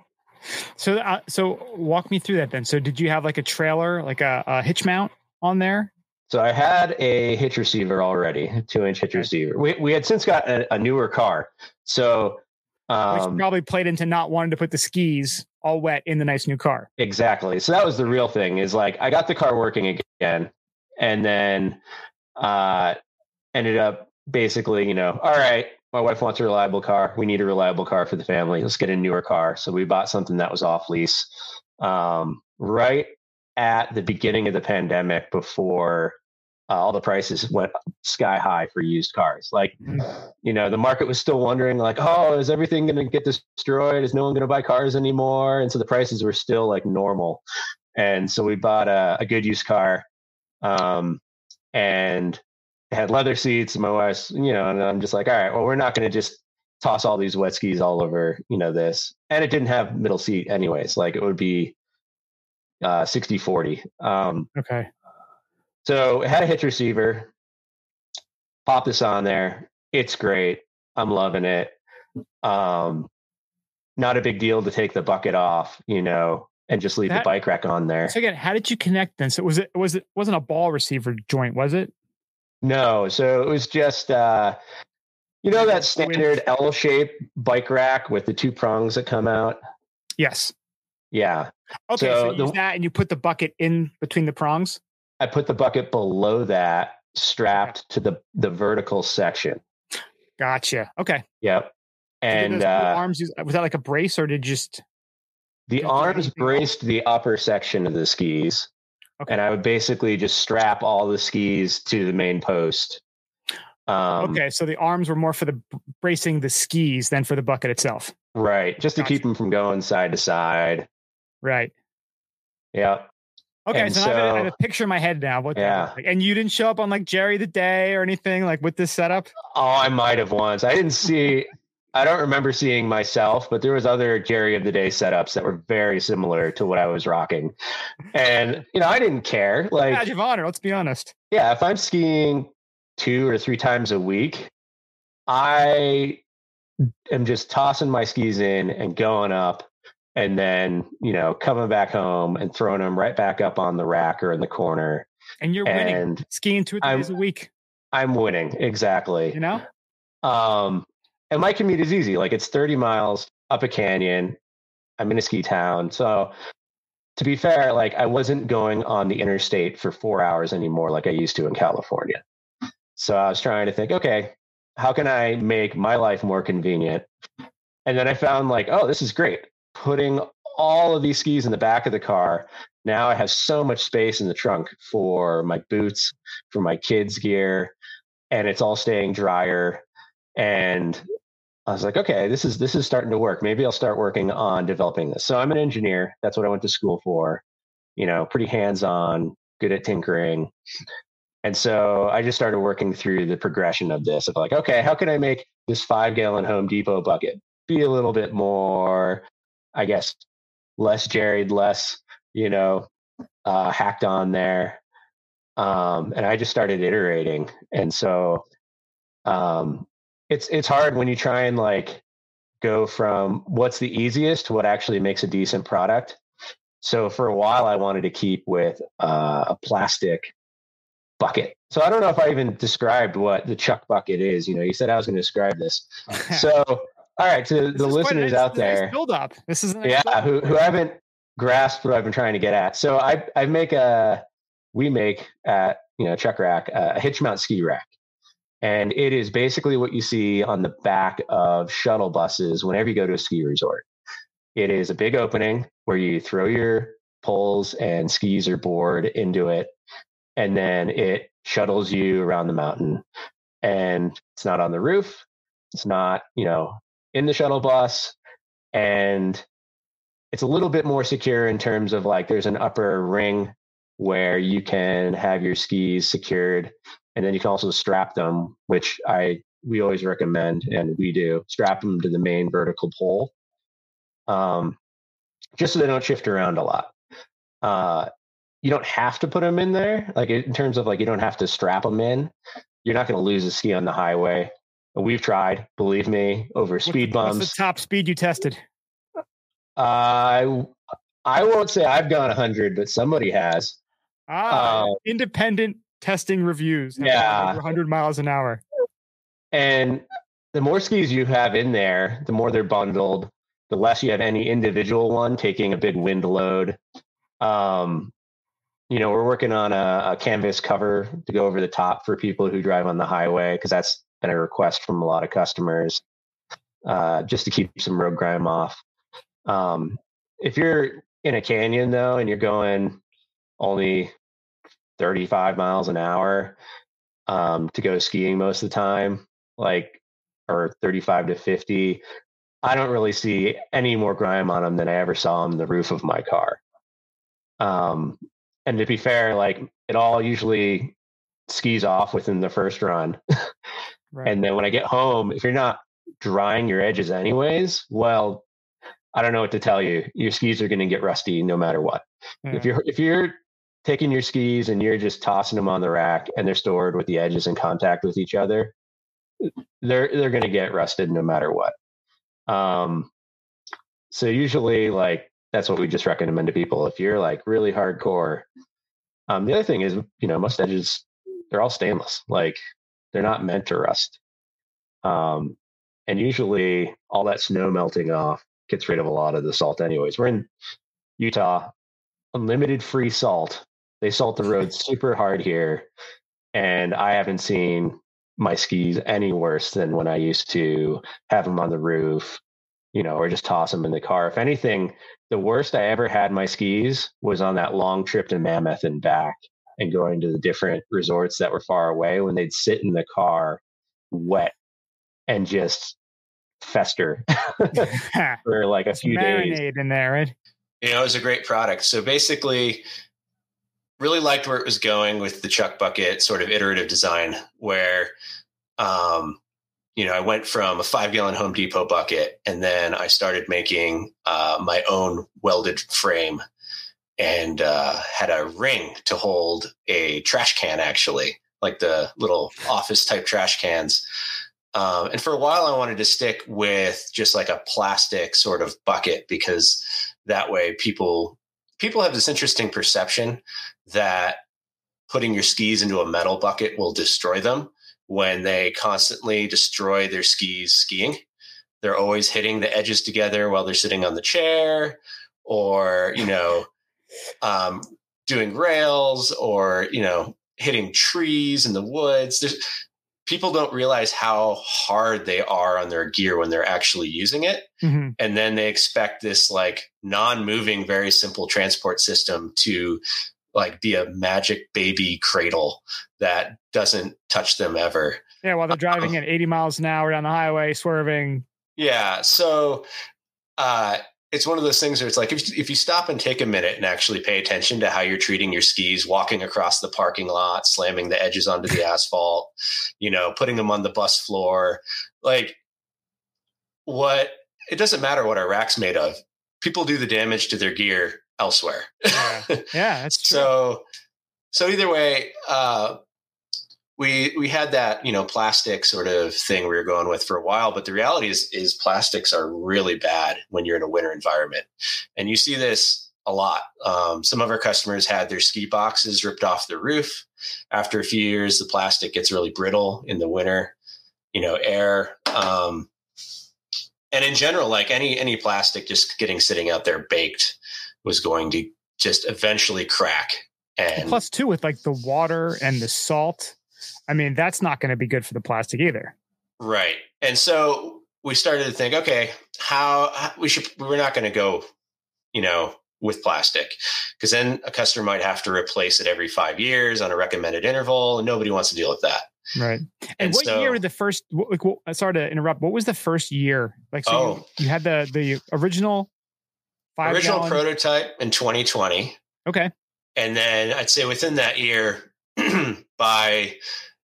So, uh, so walk me through that then. So, did you have like a trailer, like a, a hitch mount on there? So I had a hitch receiver already, a two inch hitch receiver. We we had since got a, a newer car, so Which um, probably played into not wanting to put the skis all wet in the nice new car. exactly. So that was the real thing. Is like I got the car working again, and then uh, ended up basically, you know, all right. My wife wants a reliable car. We need a reliable car for the family. Let's get a newer car. So we bought something that was off lease, um, right at the beginning of the pandemic before uh, all the prices went sky high for used cars. Like, you know, the market was still wondering, like, oh, is everything going to get destroyed? Is no one going to buy cars anymore? And so the prices were still like normal. And so we bought a, a good used car, um, and it had leather seats. And my wife's, you know, and I'm just like, all right, well, we're not going to just toss all these wet skis all over, you know, this. And it didn't have middle seat, anyways. Like it would be uh, 60 40. Um, Okay. so it had a hitch receiver. Pop this on there. It's great. I'm loving it. Um, not a big deal to take the bucket off, you know, and just leave That- the bike rack on there. So again, how did you connect then? So was it was it wasn't a ball receiver joint, was it? No, so it was just uh, you know that standard L shaped bike rack with the two prongs that come out. Yes. Yeah, Okay. So, So you the- use that and you put the bucket in between the prongs. I put the bucket below that, strapped to the the vertical section. Gotcha. Okay. Yep, and uh, arms was that like a brace or did you just The arms braced the upper section of the skis. Okay. And I would basically just strap all the skis to the main post. Um, okay? So the arms were more for the bracing the skis than for the bucket itself. Right. Just to keep them from going side to side. Right. Yeah. Okay. And So, now I, have a, I have a picture in my head now. What Yeah. like. And you didn't show up on like Jerry the Day or anything like with this setup. Oh, I might have once. I didn't see, I don't remember seeing myself, but there was other Jerry of the Day setups that were very similar to what I was rocking, and you know I didn't care. Like Badge of honor. Let's be honest. yeah, if I'm skiing two or three times a week, I am just tossing my skis in and going up and then, you know, coming back home and throwing them right back up on the rack or in the corner. And you're winning. And Skiing two or three I'm- days a week. I'm winning. Exactly. You know? Um, and my commute is easy. Like it's 30 miles up a canyon. I'm in a ski town. So to be fair, like I wasn't going on the interstate for four hours anymore like I used to in California. So I was trying to think, okay, how can I make my life more convenient? And then I found like, oh, this is great. Putting all of these skis in the back of the car. Now I have so much space in the trunk for my boots, for my kids' gear, and it's all staying drier. And I was like, okay, this is this is starting to work. Maybe I'll start working on developing this. So I'm an engineer. That's what I went to school for. You know, pretty hands-on, good at tinkering. And so I just started working through the progression of this of like, okay, how can I make this five gallon Home Depot bucket be a little bit more, I guess, less jerried, less, you know, uh, hacked on there. Um, and I just started iterating. And so um, it's it's hard when you try and like go from what's the easiest to what actually makes a decent product. So for a while, I wanted to keep with uh, a plastic bucket. So I don't know if I even described what the Chuck bucket is. You know, you said I was going to describe this. So all right, to This the is quite a listeners nice- out a nice there, build up. This is nice yeah, who who haven't grasped what I've been trying to get at. So I I make a we make at you know Chuck Rack uh, a hitch mount ski rack, and it is basically what you see on the back of shuttle buses whenever you go to a ski resort. It is a big opening where you throw your poles and skis or board into it, and then it shuttles you around the mountain. And it's not on the roof. It's not you know in the shuttle bus, and it's a little bit more secure in terms of like there's an upper ring where you can have your skis secured and then you can also strap them which i we always recommend and we do strap them to the main vertical pole um, just so they don't shift around a lot. Uh, you don't have to put them in there like in terms of like you don't have to strap them in you're not going to lose a ski on the highway we've tried believe me over What's speed bumps What's the top speed you tested? I I won't say I've gone 100, but somebody has. Ah, Uh, independent testing reviews. Yeah. 100 miles an hour. And the more skis you have in there, the more they're bundled, the less you have any individual one taking a big wind load. Um, you know, we're working on a, a canvas cover to go over the top for people who drive on the highway because that's been a request from a lot of customers, uh, just to keep some road grime off. Um, if you're in a canyon though, and you're going only 35 miles an hour um, to go skiing most of the time, like or 35 to 50, I don't really see any more grime on them than I ever saw on the roof of my car. Um, and to be fair, like it all usually skis off within the first run. Right. And then when I get home, if you're not drying your edges anyways, well, I don't know what to tell you. Your skis are going to get rusty no matter what. If you're if you're taking your skis and you're just tossing them on the rack and they're stored with the edges in contact with each other, they're they're going to get rusted no matter what. Um, so usually, like that's what we just recommend to people. If you're like really hardcore, um, the other thing is, you know, most edges they're all stainless. Like they're not meant to rust. Um, and usually, all that snow melting off gets rid of a lot of the salt. Anyways, we're in Utah, unlimited free salt. They salt the roads super hard here, and I haven't seen my skis any worse than when I used to have them on the roof, you know, or just toss them in the car. If anything, the worst I ever had my skis was on that long trip to Mammoth and back and going to the different resorts that were far away when they'd sit in the car wet and just fester for like a few days. marinade in there, right? You know, it was a great product. So basically, really liked where it was going with the Chuck Bucket sort of iterative design, where, um, you know, I went from a five gallon Home Depot bucket and then I started making uh, my own welded frame and uh, had a ring to hold a trash can, actually, like the little office type trash cans. Um, and for a while, I wanted to stick with just like a plastic sort of bucket because that way people people have this interesting perception that putting your skis into a metal bucket will destroy them when they constantly destroy their skis skiing. They're always hitting the edges together while they're sitting on the chair or, you know, um, doing rails or, you know, hitting trees in the woods. There's, people don't realize how hard they are on their gear when they're actually using it. Mhm. And then they expect this like non moving, very simple transport system to like be a magic baby cradle that doesn't touch them ever. Yeah, while they're driving at 80 miles an hour down the highway, swerving. Yeah. So uh, it's one of those things where it's like if, if you stop and take a minute and actually pay attention to how you're treating your skis, walking across the parking lot, slamming the edges onto the asphalt, you know, putting them on the bus floor, like what it doesn't matter what our rack's made of. People do the damage to their gear elsewhere. Yeah, yeah that's true. so so either way uh we we had that you know plastic sort of thing we were going with for a while but the reality is is plastics are really bad when you're in a winter environment. And you see this a lot. Um, some of our customers had their ski boxes ripped off the roof. After a few years the plastic gets really brittle in the winter you know air. Um, and in general like any any plastic just getting sitting out there baked was going to just eventually crack. And Plus, too, with like the water and the salt, I mean, that's not going to be good for the plastic either. right and so we started to think okay how, how we should we're not going to go you know with plastic because then a customer might have to replace it every five years on a recommended interval and nobody wants to deal with that Right. And, And what so- year were the first? Like, what, uh, sorry to interrupt. What was the first year? Like, so Oh. you, you had the the original five original gallon- prototype in 2020 Okay. and then i'd say within that year by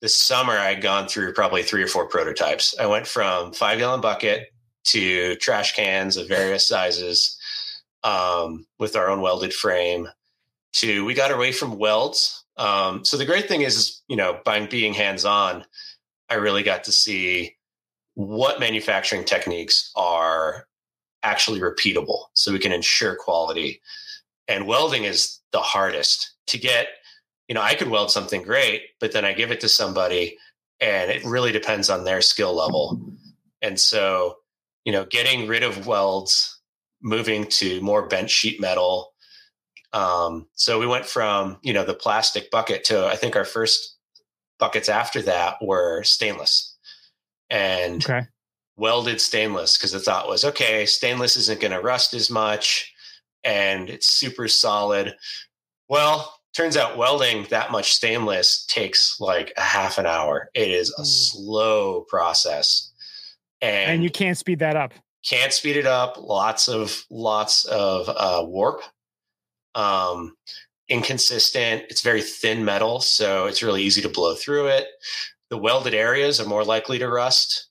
the summer i'd gone through probably three or four prototypes. I went from five gallon bucket to trash cans of various sizes um, with our own welded frame to we got away from welds. Um, so the great thing is, is you know by being hands-on i really got to see what manufacturing techniques are actually repeatable so we can ensure quality. And welding is the hardest to get you know i could weld something great but then i give it to somebody and it really depends on their skill level and so you know getting rid of welds moving to more bent sheet metal um, so we went from you know the plastic bucket to i think our first buckets after that were stainless and Okay. welded stainless because the thought was okay stainless isn't going to rust as much and it's super solid well turns out welding that much stainless takes like a half an hour. It is a Ooh. slow process. And, And you can't speed that up. can't speed it up. Lots of lots of uh, warp. Um inconsistent. It's very thin metal so it's really easy to blow through it. The welded areas are more likely to rust.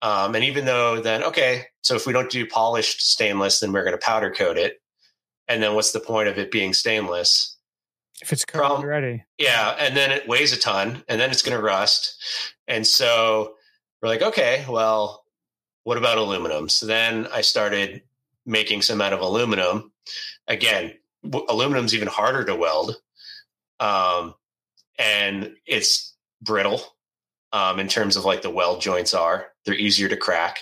Um, and even though then okay so if we don't do polished stainless then we're going to powder coat it. And then what's the point of it being stainless If it's covered already. yeah, and then it weighs a ton, and then it's going to rust. And so we're like, okay, well, what about aluminum? So then I started making some out of aluminum. Again, w- aluminum's even harder to weld, um, and it's brittle um, in terms of like the weld joints are. They're easier to crack.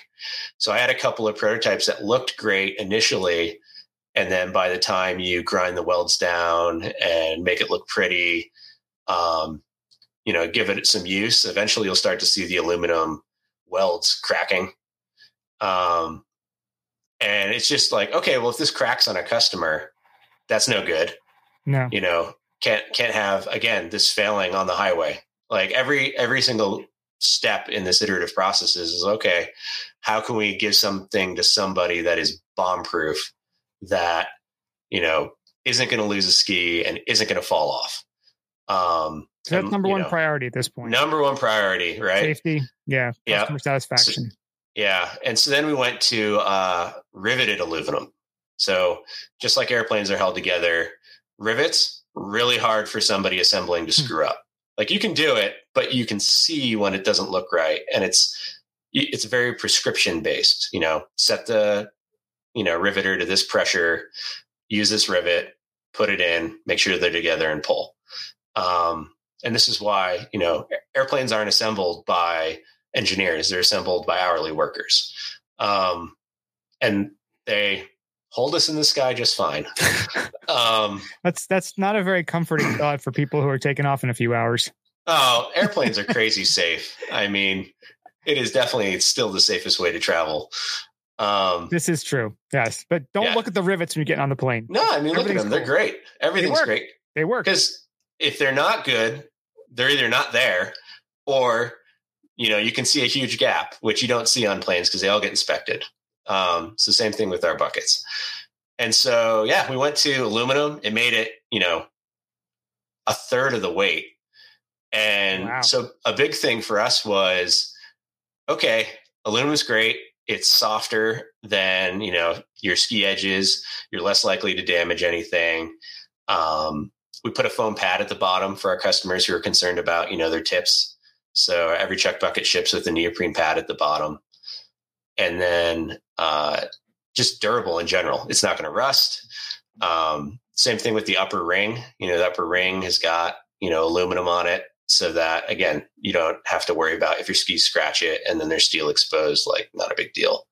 So I had a couple of prototypes that looked great initially, and then by the time you grind the welds down and make it look pretty um, you know give it some use eventually you'll start to see the aluminum welds cracking. Um, and it's just like okay well if this cracks on a customer that's no good. No. you know can't can't have again this failing on the highway. Like every every single step in this iterative process is, is okay how can we give something to somebody that is bomb proof that you know isn't going to lose a ski and isn't going to fall off um So that's Um, number one know, priority at this point. Number one priority, right? Safety, yeah, Yeah. customer satisfaction. Yeah. And so then we went to uh, riveted aluminum. So just like airplanes are held together, rivets, really hard for somebody assembling to Hmm. screw up. Like you can do it, but you can see when it doesn't look right. And it's, it's very prescription based, you know, set the, you know, riveter to this pressure, use this rivet, put it in, make sure they're together and pull. Um, and this is why, you know, airplanes aren't assembled by engineers they're assembled by hourly workers um, and they hold us in the sky just fine um, That's that's not a very comforting thought for people who are taking off in a few hours. oh airplanes are crazy safe i mean it is definitely still the safest way to travel um, This is true, yes, but don't Yeah. look at the rivets when you get on the plane. no i mean look at them they're great everything's work. great They work. because if they're not good they're either not there or you know you can see a huge gap which you don't see on planes because they all get inspected um, it's the same thing with our buckets and so yeah we went to aluminum it made it you know a third of the weight and Wow. so a big thing for us was okay aluminum's great it's softer than you know your ski edges you're less likely to damage anything. Um, we put a foam pad at the bottom for our customers who are concerned about you know their tips. So every Chuck Bucket ships with a neoprene pad at the bottom. And then uh, just durable in general. It's not going to rust. Um, same thing with the upper ring. You know the upper ring has got you know aluminum on it so that again you don't have to worry about if your skis scratch it and then there's steel exposed like not a big deal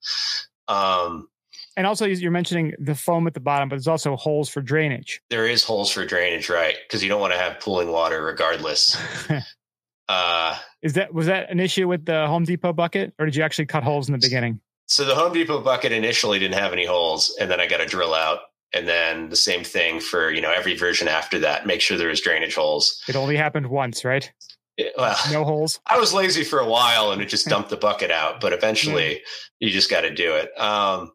um, and also, you're mentioning the foam at the bottom, but there's also holes for drainage. there is holes for drainage right because you don't want to have pooling water regardless uh, Is that was that an issue with the Home Depot bucket, or did you actually cut holes in the beginning? So the Home Depot bucket initially didn't have any holes, and then I got to drill out, and then the same thing for you know every version after that. Make sure there was drainage holes. It only happened once, right? It- well, No holes. I was lazy for a while, and it just dumped the bucket out. But eventually, you just got to do it. Um,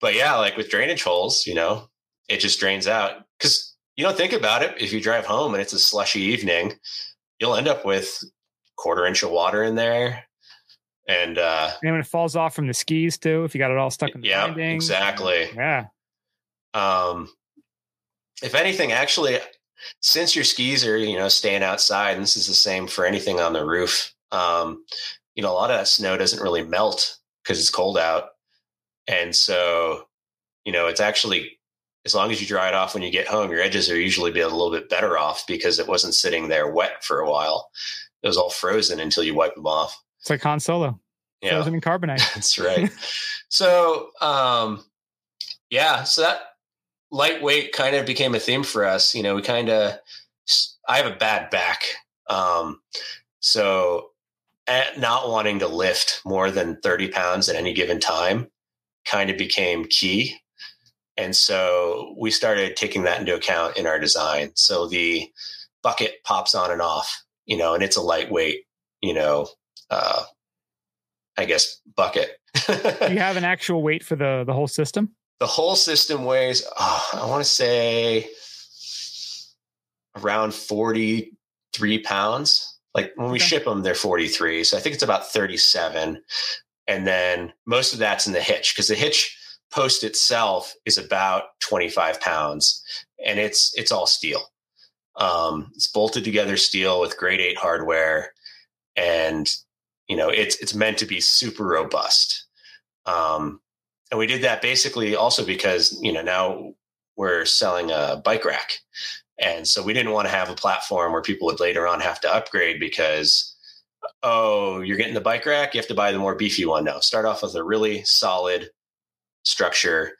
but yeah, like with drainage holes, you know, it just drains out because you don't think about it. If you drive home and it's a slushy evening, you'll end up with quarter inch of water in there, and uh, And when it falls off from the skis too, if you got it all stuck in the yeah, binding. exactly. Yeah. Um, if anything, actually, since your skis are you know staying outside, and this is the same for anything on the roof, um, you know a lot of that snow doesn't really melt because it's cold out, and so you know it's actually as long as you dry it off when you get home, your edges are usually be a little bit better off because it wasn't sitting there wet for a while. It was all frozen until you wipe them off. It's like Han Solo, Yeah. frozen in carbonite. That's right. so, um, yeah, so that lightweight kind of became a theme for us. You know, we kind of, I have a bad back. Um, so, not wanting to lift more than 30 pounds at any given time kind of became key. And so we started taking that into account in our design. So the bucket pops on and off, you know, and it's a lightweight, you know, uh, I guess bucket. Do you have an actual weight for the the whole system? The whole system weighs, oh, I want to say around 43 pounds. Like when we Okay. ship them, they're 43. So I think it's about 37. And then most of that's in the hitch because the hitch post itself is about 25 pounds and it's, it's all steel. Um, it's bolted together steel with grade eight hardware. And, you know, it's, it's meant to be super robust. Um, and we did that basically also because you know now we're selling a bike rack. And so we didn't want to have a platform where people would later on have to upgrade because oh you're getting the bike rack you have to buy the more beefy one. Now start off with a really solid structure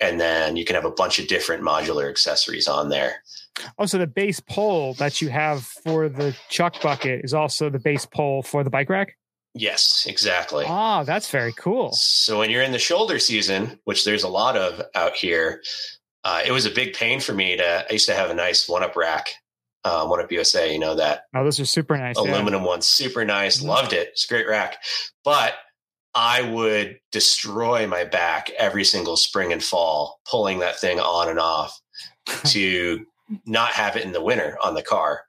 and then you can have a bunch of different modular accessories on there. Oh, so the base pole that you have for the chuck bucket is also the base pole for the bike rack? Yes exactly Ah, that's very cool. So when you're in the shoulder season, which there's a lot of out here, uh, it was a big pain for me to. I used to have a nice one up rack, um, 1UP USA. You know that Oh, those are super nice. yeah. aluminum one, super nice. Mhm. Loved it. It's a great rack, but I would destroy my back every single spring and fall pulling that thing on and off to not have it in the winter on the car.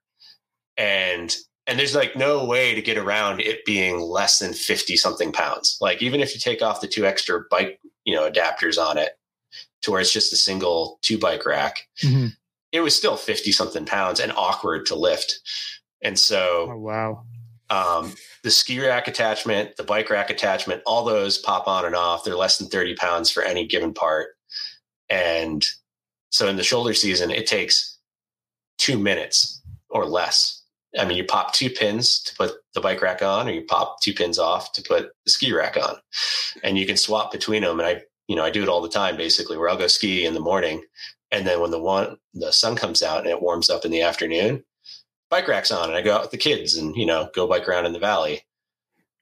and and there's like no way to get around it being less than 50 something pounds like even if you take off the two extra bike you know adapters on it to where it's just a single two bike rack Mhm. it was still 50 something pounds and awkward to lift and so Oh wow. um, the ski rack attachment, the bike rack attachment, all those pop on and off. They're less than 30 pounds for any given part. And so in the shoulder season, it takes two minutes or less. I mean, you pop two pins to put the bike rack on, or you pop two pins off to put the ski rack on, and you can swap between them. And I, you know, I do it all the time, basically, where I'll go ski in the morning, and then when the one the sun comes out and it warms up in the afternoon, bike rack's on, and I go out with the kids and you know go bike around in the valley.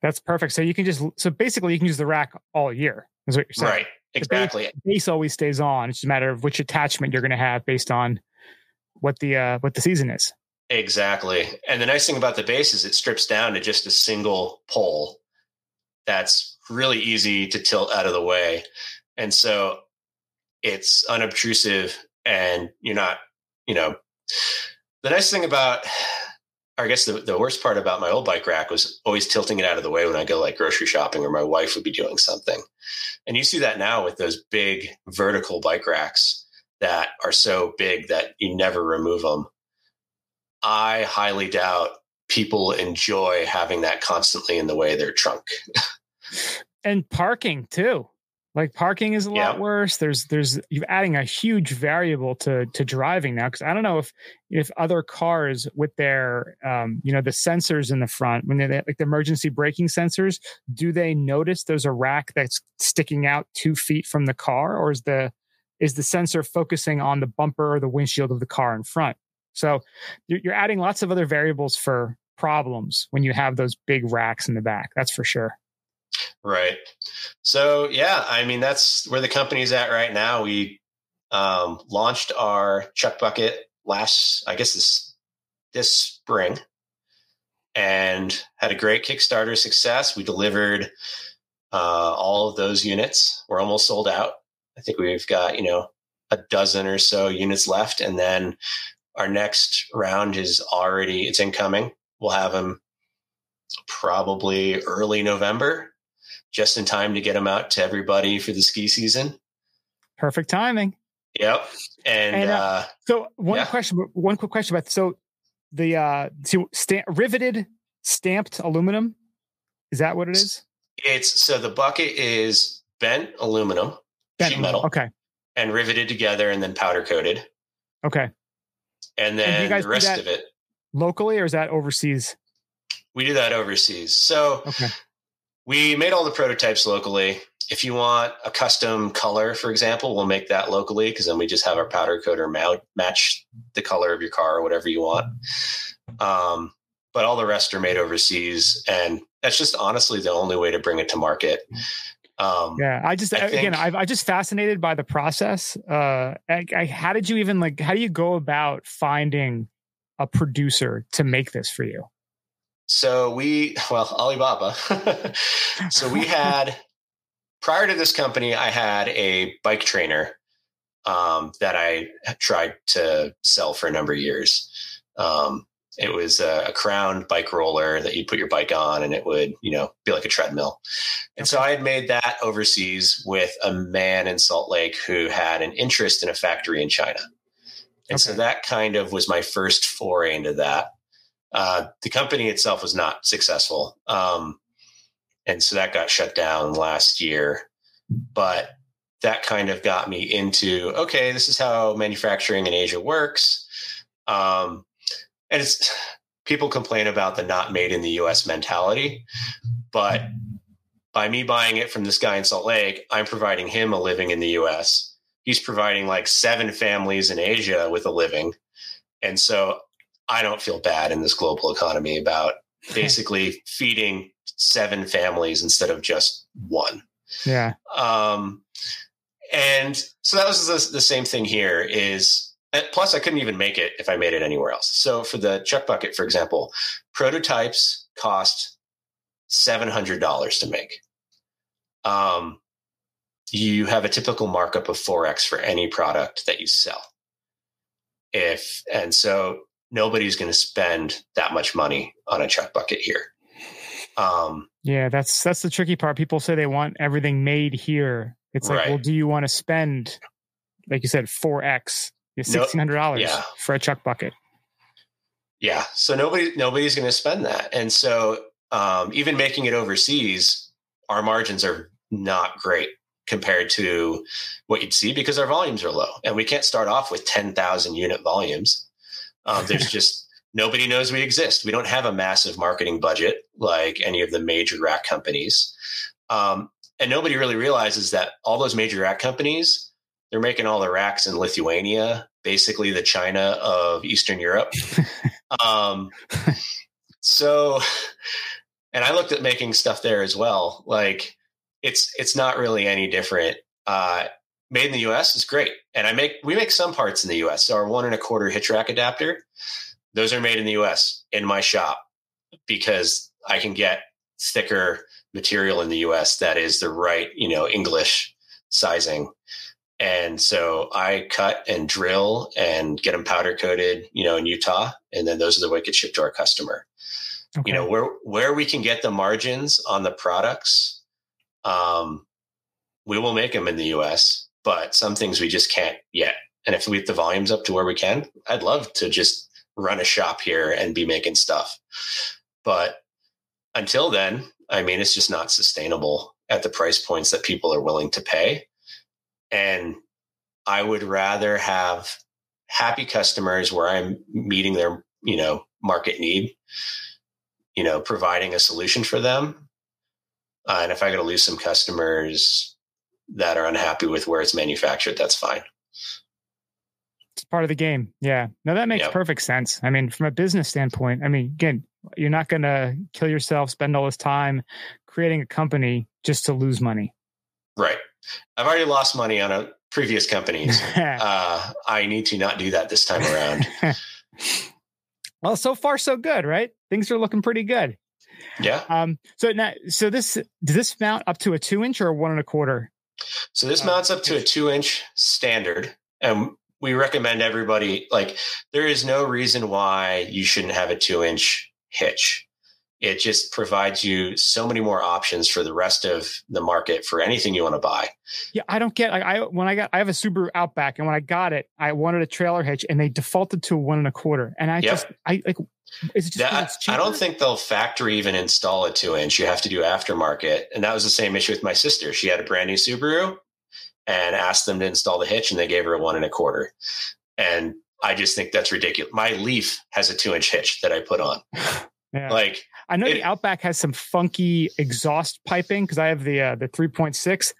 That's perfect. So you can just so basically you can use the rack all year. Is what you're saying. Right. Exactly. The base always stays on. It's just a matter of which attachment you're going to have based on what the uh, what the season is. Exactly. And the nice thing about the base is it strips down to just a single pole that's really easy to tilt out of the way. And so it's unobtrusive and you're not, you know, the nice thing about, I guess the, the worst part about my old bike rack was always tilting it out of the way when I go like grocery shopping or my wife would be doing something. And you see that now with those big vertical bike racks that are so big that you never remove them. I highly doubt people enjoy having that constantly in the way of their trunk. And parking too. Like parking is a Yeah. lot worse. There's there's you're adding a huge variable to to driving now because I don't know if if other cars with their um you know the sensors in the front when they like the emergency braking sensors do they notice there's a rack that's sticking out two feet from the car or is the is the sensor focusing on the bumper or the windshield of the car in front? So you're, adding lots of other variables for problems when you have those big racks in the back. That's for sure. Right. So yeah, I mean that's where the company's at right now. We um, launched our Chuck Bucket last, I guess this this spring, and had a great Kickstarter success. We delivered uh, all of those units. We're almost sold out. I think we've got you know a dozen or so units left, and then our next round is already it's incoming. We'll have them probably early November, just in time to get them out to everybody for the ski season. Perfect timing. Yep. And, And, uh, uh, So one Yeah. question, one quick question about so the uh so sta- riveted stamped aluminum is that what it is? it's so the bucket is bent aluminum Bent sheet metal Okay, and riveted together and then powder coated. okay. And then guys the rest of it, Locally or is that overseas? we do that overseas. So Okay, we made all the prototypes locally. If you want a custom color, for example, we'll make that locally because then we just have our powder coater mount, match the color of your car or whatever you want. Um, but all the rest are made overseas, and that's just honestly the only way to bring it to market. Um, yeah. I just I again, think- I I just fascinated by the process. Uh, I, I, how did you even like? How do you go about finding a producer to make this for you? So we, well, Alibaba. so we had, prior to this company, I had a bike trainer um, that I tried to sell for a number of years. Um, it was a, a crown bike roller that you'd put your bike on and it would, you know, be like a treadmill. And so I had made that overseas with a man in Salt Lake who had an interest in a factory in China. And so that kind of was my first foray into that. Uh, the company itself was not successful. Um, and so that got shut down last year. But that kind of got me into okay, this is how manufacturing in Asia works. Um, and it's people complain about the not made in the US mentality, but by me buying it from this guy in Salt Lake, I'm providing him a living in the US. He's providing like seven families in Asia with a living. And so I don't feel bad in this global economy about basically feeding seven families instead of just one. Yeah, Um, and so that was the, the same thing here is plus I couldn't even make it if I made it anywhere else. So for the Chuck Bucket, for example, prototypes cost $700 to make. Um, you have a typical markup of 4x for any product that you sell. If, and so nobody's going to spend that much money on a chuck bucket here. Um, Yeah, that's that's the tricky part. People say they want everything made here. It's like, Right. well, do you want to spend, like you said, four x, sixteen hundred dollars yeah. for a chuck bucket? Yeah. So nobody nobody's going to spend that. And so um, even making it overseas, our margins are not great compared to what you'd see because our volumes are low and we can't start off with 10,000 unit volumes. Um, there's just nobody knows we exist. We don't have a massive marketing budget like any of the major rack companies. Um, and nobody really realizes that all those major rack companies, they're making all the racks in Lithuania, basically the China of Eastern Europe. um, so, and I looked at making stuff there as well. Like it's it's not really any different. Uh, made in the U.S. is great, and I make we make some parts in the U.S. So our one and a quarter hitch rack adapter, those are made in the U.S. in my shop because I can get thicker material in the U.S. that is the right you know English sizing. And so I cut and drill and get them powder coated, you know, in Utah, and then those are the way it gets shipped to our customer. Okay. you know where where we can get the margins on the products um we will make them in the us but some things we just can't yet. And if we get the volumes up to where we can i'd love to just run a shop here and be making stuff. But until then i mean it's just not sustainable at the price points that people are willing to pay and i would rather have happy customers where i'm meeting their you know market need you know, providing a solution for them. Uh, and if I got to lose some customers that are unhappy with where it's manufactured, that's fine. It's part of the game. Yeah. No, that makes Yep. perfect sense. I mean, from a business standpoint, I mean, again, you're not going to kill yourself, spend all this time creating a company just to lose money. Right. I've already lost money on a previous companies. Uh, I need to not do that this time around. well, so far so good, right? Things are looking pretty good. yeah. Um, so now, so this does this mount up to a two inch or a one and a quarter? So this Uh, mounts up to a two inch standard. And we recommend everybody, like, there is no reason why you shouldn't have a two inch hitch. It just provides you so many more options for the rest of the market for anything you want to buy. Yeah, I don't get. Like, I when I got, I have a Subaru Outback, and when I got it, I wanted a trailer hitch, and they defaulted to a one and a quarter. And I Yep. just, I like, is it just That, it's I don't think they'll factory even install a two inch. You have to do aftermarket. And that was the same issue with my sister. She had a brand new Subaru and asked them to install the hitch, and they gave her a one and a quarter. And I just think that's ridiculous. My Leaf has a two inch hitch that I put on. Yeah. Like, I know it- the Outback has some funky exhaust piping because I have the uh, the three point six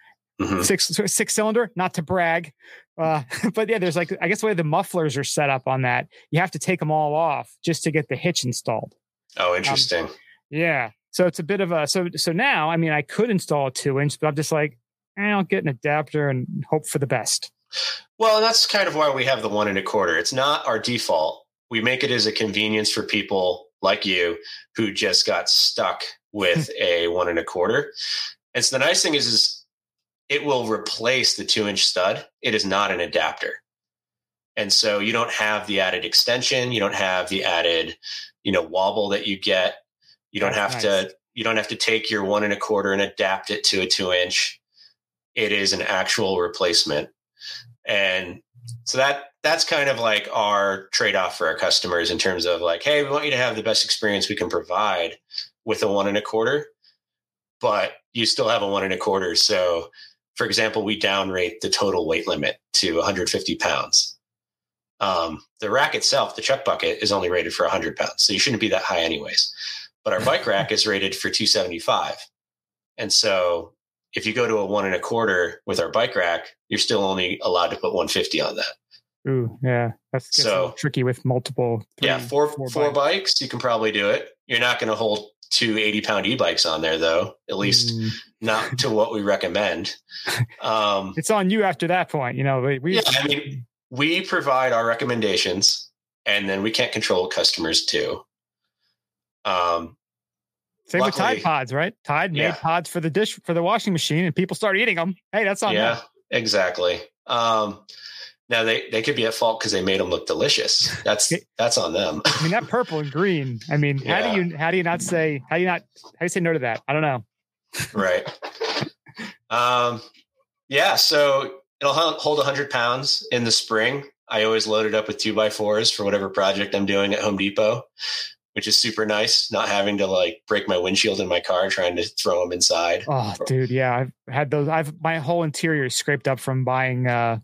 six six cylinder. Not to brag, uh, but yeah, there's like I guess the way the mufflers are set up on that, you have to take them all off just to get the hitch installed. oh, interesting. Yeah, so it's a bit of a so so now. I mean, I could install a two inch, but I'm just like, eh, I'll get an adapter and hope for the best. Well, that's kind of why we have the one and a quarter. It's not our default. We make it as a convenience for people like you who just got stuck with a one and a quarter. And so the nice thing is, is it will replace the two inch stud. It is not an adapter. And so you don't have the added extension. You don't have the added, you know, wobble that you get. You don't That's have nice. to, you don't have to take your one and a quarter and adapt it to a two inch. It is an actual replacement. And so that that's kind of like our trade-off for our customers in terms of like, hey, we want you to have the best experience we can provide with a one and a quarter, but you still have a one and a quarter. So for example, we downrate the total weight limit to 150 pounds. Um, the rack itself, the chuck bucket, is only rated for 100 pounds, so you shouldn't be that high anyways. But our bike rack is rated for 275, and so if you go to a one and a quarter with our bike rack, you're still only allowed to put 150 on that. Ooh, yeah, that's So- tricky with multiple. yeah, three, four four, bikes. bikes, you can probably do it. You're not going to hold two 80 pound e-bikes on there though, at least Mm, not to what we recommend. Um, it's on you after that point. You know, we, we yeah, I mean, we provide our recommendations and then we can't control customers too. Um, same with Tide Pods, right? Tide made Yeah. pods for the dish for the washing machine, and people start eating them. Hey, that's on yeah, them. exactly. Um, Now they, they could be at fault because they made them look delicious. That's that's on them. I mean, that purple and green. I mean, how Yeah. do you how do you not say how do you not how do you say no to that? I don't know. right. Um, yeah. So it'll hold 100 pounds in the spring. I always load it up with two by fours for whatever project I'm doing at Home Depot, which is super nice. Not having to like break my windshield in my car trying to throw them inside. Oh, dude, yeah, I've had those. I've my whole interior is scraped up from buying. uh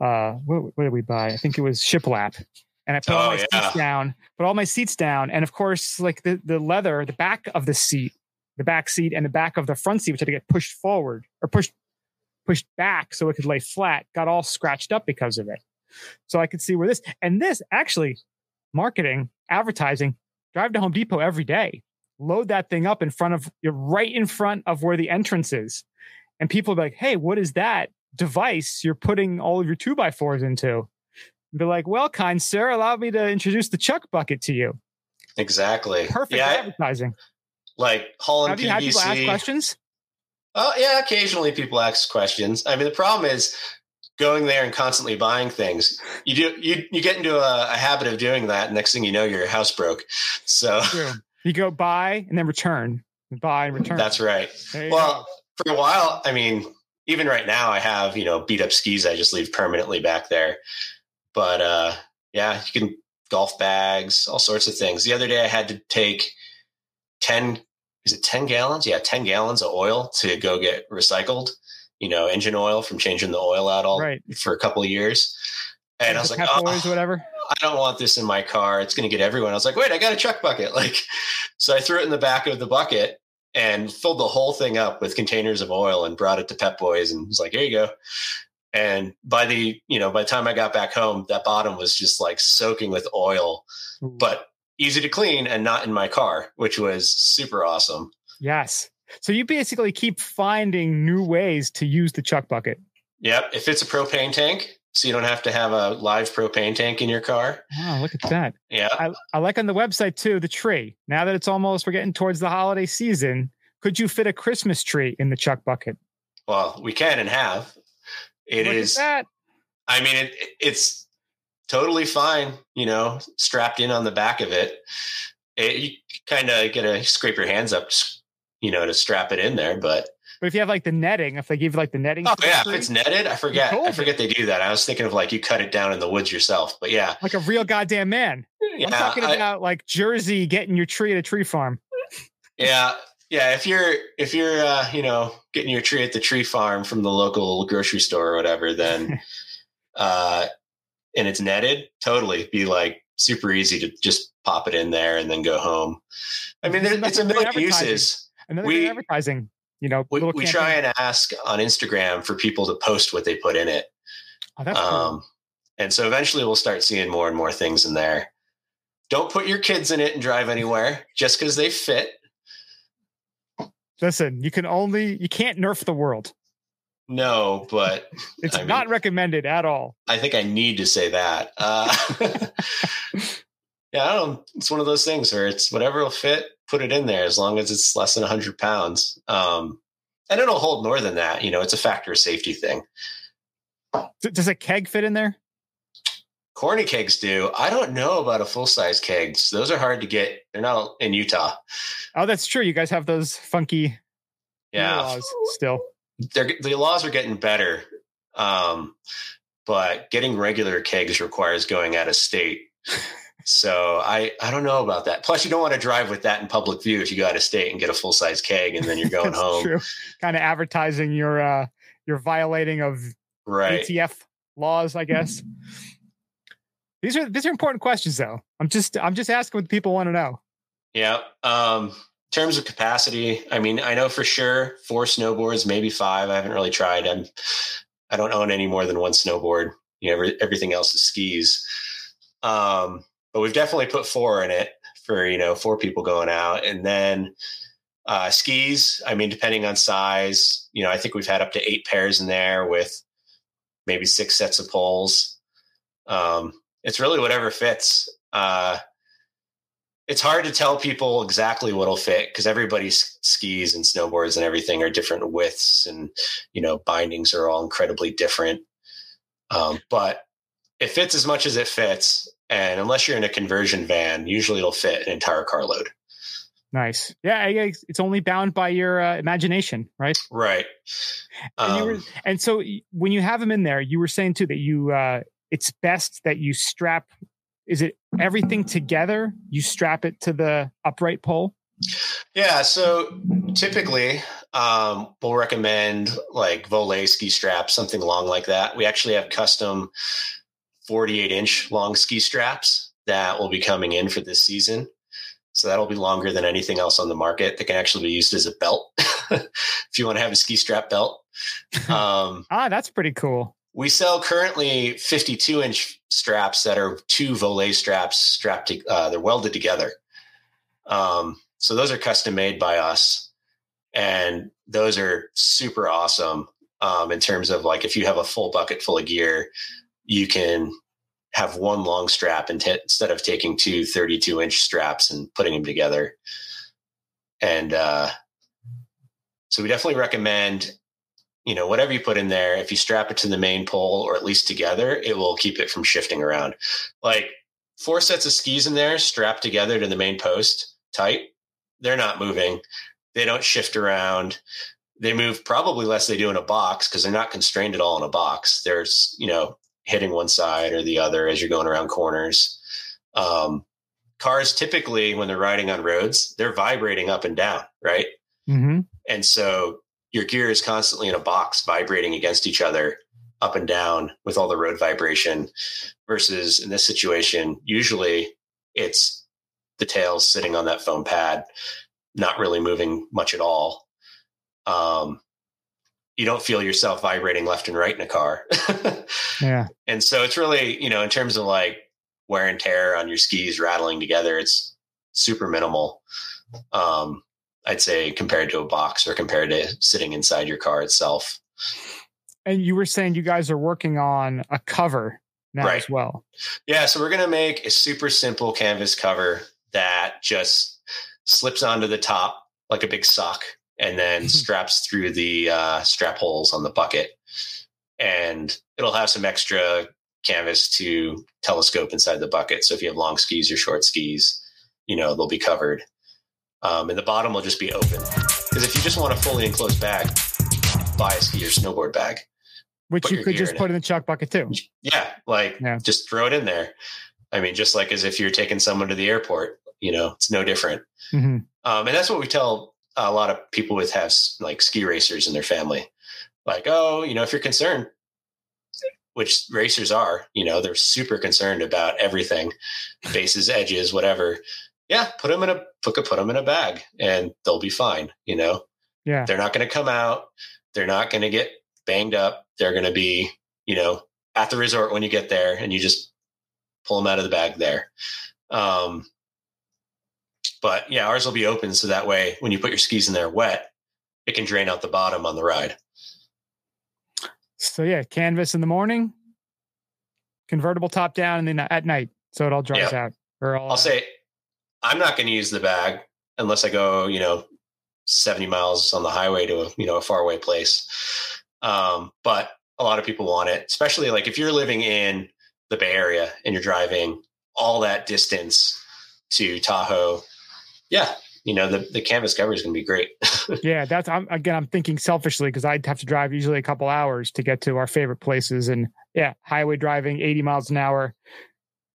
uh what, what did we buy? I think it was shiplap. And I put all Oh, my yeah. seats down, put all my seats down, and of course, like the the leather, the back of the seat, the back seat, and the back of the front seat, which had to get pushed forward or pushed pushed back so it could lay flat, got all scratched up because of it. So I could see where this and this actually marketing, advertising, drive to Home Depot every day, load that thing up in front of right in front of where the entrance is. And people be like, hey, what is that device you're putting all of your two by fours into? And be like, well, kind sir, allow me to introduce the chuck bucket to you. Exactly. Perfect Yeah. advertising. Like Holland Have you had people ask questions? Oh yeah, occasionally people ask questions. I mean, the problem is going there and constantly buying things. You do you you get into a, a habit of doing that. Next thing you know, your house broke. So True. You go buy and then return. Buy and return. that's right. Well, for a while, I mean, even right now, I have you know beat up skis. I just leave permanently back there. But uh, yeah, you can golf bags, all sorts of things. The other day, I had to take ten. Is it ten gallons? Yeah, ten gallons of oil to go get recycled. You know, engine oil from changing the oil out all Right. for a couple of years. And I was like, oh, whatever. I don't want this in my car. It's going to get everyone. I was like, wait, I got a chuck bucket. Like, so I threw it in the back of the bucket and filled the whole thing up with containers of oil and brought it to Pep Boys and was like, here you go. And by the, you know, by the time I got back home, that bottom was just like soaking with oil, but easy to clean and not in my car, which was super awesome. Yes. So you basically keep finding new ways to use the chuck bucket. Yep. If it's a propane tank, so you don't have to have a live propane tank in your car. Wow, look at that. Yeah. I, I like on the website too the tree. Now that it's almost we're getting towards the holiday season, could you fit a Christmas tree in the chuck bucket? Well, we can and have. It Look is. I mean, it, it's totally fine, you know, strapped in on the back of it. it you kind of get to scrape your hands up, you know, to strap it in there. But But if you have like the netting, if they give you like the netting, oh yeah, if it's netted, I forget. I forget they do that. I was thinking of like you cut it down in the woods yourself. But yeah, like a real goddamn man. yeah, I'm talking I- about like Jersey getting your tree at a tree farm. yeah, yeah. If you're if you're uh, you know getting your tree at the tree farm from the local grocery store or whatever, then uh, and it's netted, totally be like super easy to just pop it in there and then go home. I mean, there, it's a million uses. Another We- advertising. You know, We, we try and ask on Instagram for people to post what they put in it. Oh, that's cool. Um, and so eventually we'll start seeing more and more things in there. Don't put your kids in it and drive anywhere just because they fit. Listen, you can only you can't nerf the world. No, but It's I mean- not recommended at all. I think I need to say that. Uh, yeah, I don't. It's one of those things where it's whatever will fit, put it in there as long as it's less than hundred pounds. Um, and it'll hold more than that. You know, it's a factor of safety thing. Does a keg fit in there? Corny kegs do. I don't know about a full size kegs. Those are hard to get. They're not in Utah. Oh, that's true. You guys have those funky Yeah, laws still. they're the laws are getting better. Um, but getting regular kegs requires going out of state. So I I don't know about that. Plus, you don't want to drive with that in public view if you go out of state and get a full size keg and then you're going home. True. Kind of advertising your uh your violating of Right. ATF laws, I guess. These are these are important questions though. I'm just I'm just asking what people want to know. Yeah. Um, in terms of capacity, I mean, I know for sure four snowboards, maybe five. I haven't really tried. I'm I don't own any more than one snowboard. You know, every, everything else is skis. Um, but we've definitely put four in it for you know four people going out, and then uh, skis. I mean, depending on size, you know, I think we've had up to eight pairs in there with maybe six sets of poles. Um, it's really whatever fits. Uh, it's hard to tell people exactly what'll fit because everybody's skis and snowboards and everything are different widths and you know bindings are all incredibly different Um, but it fits as much as it fits. And unless you're in a conversion van, usually it'll fit an entire carload. Nice. Yeah, I guess it's only bound by your uh, imagination, right? Right. And, you were, Um, and so when you have them in there, you were saying too that you uh, it's best that you strap. Is it everything together? You strap it to the upright pole. Yeah, so typically um, we'll recommend like Voile ski straps, something long like that. We actually have custom 48 inch long ski straps that will be coming in for this season. So that'll be longer than anything else on the market that can actually be used as a belt if you want to have a ski strap belt. Um, Ah, that's pretty cool. we sell currently 52 inch straps that are two Voile straps strapped to, uh, they're welded together um, so those are custom made by us and those are super awesome um, in terms of like if you have a full bucket full of gear you can have one long strap and t- instead of taking two 32 inch straps and putting them together and uh, so we definitely recommend you know, whatever you put in there, if you strap it to the main pole or at least together, it will keep it from shifting around. Like four sets of skis in there strapped together to the main post tight, they're not moving. They don't shift around. They move probably less they do in a box because they're not constrained at all in a box. There's, you know, hitting one side or the other as you're going around corners. Um, cars typically, when they're riding on roads, they're vibrating up and down, right? Mm-hmm. And so your gear is constantly in a box vibrating against each other up and down with all the road vibration versus in this situation usually it's the tails sitting on that foam pad not really moving much at all um, you don't feel yourself vibrating left and right in a car Yeah. and so it's really you know in terms of like wear and tear on your skis rattling together it's super minimal um, i'd say compared to a box or compared to sitting inside your car itself And you were saying you guys are working on a cover now Right. as well. yeah so we're going to make a super simple canvas cover that just slips onto the top like a big sock and then straps through the uh, strap holes on the bucket. And it'll have some extra canvas to telescope inside the bucket. So if you have long skis or short skis you know they'll be covered. Um, and the bottom will just be open. Because if you just want a fully enclosed bag buy a ski or snowboard bag. Which you could just in put in the chuck bucket too. yeah like Yeah. just throw it in there. I mean just like as if you're taking someone to the airport you know it's no different. Hmm um, and that's what we tell a lot of people with have like ski racers in their family. Like oh you know if you're concerned which racers are you know they're super concerned about everything bases edges whatever. Yeah put them in a put, put them in a bag and they'll be fine you know? Yeah. they're not going to come out. They're not going to get banged up. They're going to be you know at the resort when you get there and you just pull them out of the bag there. Um, but yeah ours will be open so that way when you put your skis in there wet it can drain out the bottom on the ride So yeah, canvas in the morning, convertible top down, and then at night, so it all dries out. Or all I'll say I'm not going to use the bag unless I go, you know, 70 miles on the highway to a, you know, a faraway place. Um, but a lot of people want it, especially like if you're living in the Bay Area and you're driving all that distance to Tahoe. Yeah. You know, the, the canvas cover is going to be great. yeah, that's I'm again. I'm thinking selfishly because I'd have to drive usually a couple hours to get to our favorite places, and yeah, highway driving, 80 miles an hour,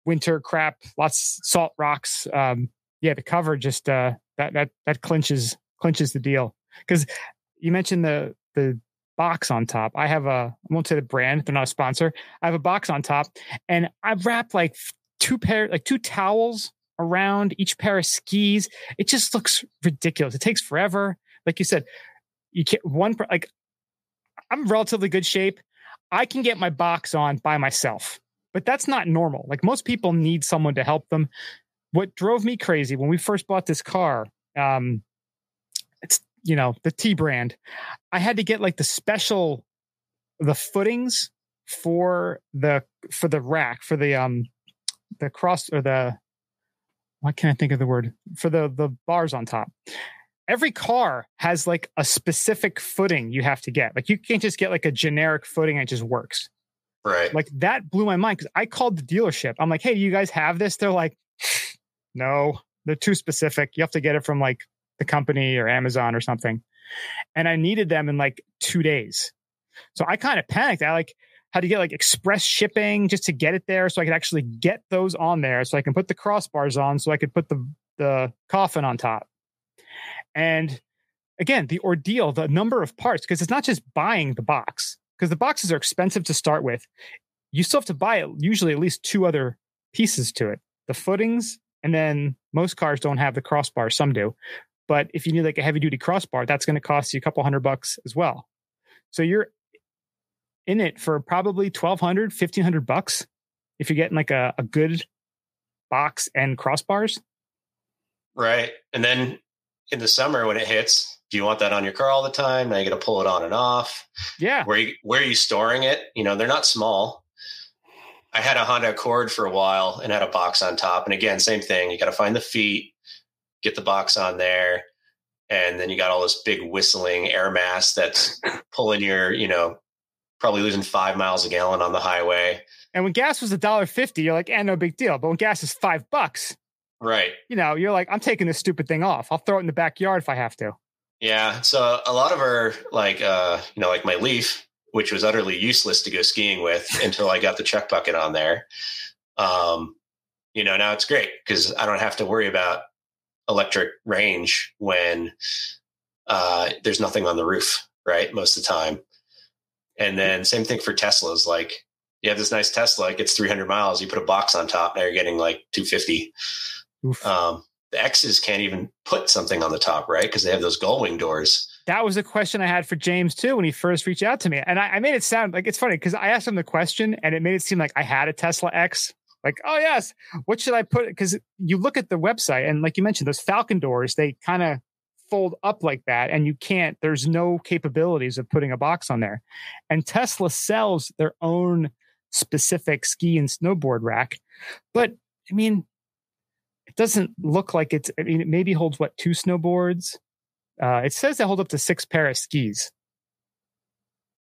winter crap, lots salt rocks. Um, yeah, the cover just uh, that that that clinches clinches the deal because you mentioned the the box on top. I have a I won't say the brand; they're not a sponsor. I have a box on top, and I've wrapped like two pair like two towels around each pair of skis. It just looks ridiculous. It takes forever. Like you said, you can't one like I'm relatively good shape. I can get my box on by myself, but that's not normal. Like most people need someone to help them. What drove me crazy when we first bought this car, um, it's you know the T brand. I had to get like the special, the footings for the for the rack for the um the cross or the why can't I think of the word for the the bars on top. Every car has like a specific footing you have to get. Like you can't just get like a generic footing and it just works. Right. Like that blew my mind because I called the dealership. I'm like, hey, do you guys have this? They're like, no, they're too specific. You have to get it from like the company or Amazon or something. And I needed them in like two days. So I kind of panicked. I like had to get like express shipping just to get it there so I could actually get those on there so I can put the crossbars on so I could put the the coffin on top. And again, the ordeal, the number of parts, because it's not just buying the box, because the boxes are expensive to start with. You still have to buy it, usually at least two other pieces to it the footings, and then most cars don't have the crossbar, some do. But if you need like a heavy duty crossbar, that's going to cost you a couple hundred bucks as well. So you're in it for probably 1200 1500 bucks if you're getting like a, a good box and crossbars Right. And then in the summer when it hits, do you want that on your car all the time? Now you got to pull it on and off. yeah Where you, where are you storing it? You know, they're not small. I had a Honda Accord for a while and had a box on top. And again, same thing. You got to find the feet, get the box on there, and then you got all this big whistling air mass that's pulling your, you know, probably losing five miles a gallon on the highway. and when gas was a dollar fifty you're like and no big deal but when gas is five bucks Right. you know you're like i'm taking this stupid thing off i'll throw it in the backyard if i have to Yeah. So a lot of our like uh, you know, like my leaf, which was utterly useless to go skiing with until I got the chuck bucket on there. Um, you know, now it's great because I don't have to worry about electric range when uh there's nothing on the roof, right? Most of the time. And then same thing for Teslas. Like you have this nice Tesla, it gets 300 miles, you put a box on top, now you're getting like 250. Um, the X's can't even put something on the top, right? Because they have those gull wing doors. that was a question i had for james too when he first reached out to me and i, I made it sound like it's funny because i asked him the question and it made it seem like i had a tesla x like oh yes what should i put because you look at the website and like you mentioned those falcon doors they kind of fold up like that and you can't there's no capabilities of putting a box on there. And tesla sells their own specific ski and snowboard rack but i mean it doesn't look like it's i mean it maybe holds what two snowboards? Uh, it says they hold up to six pair of skis.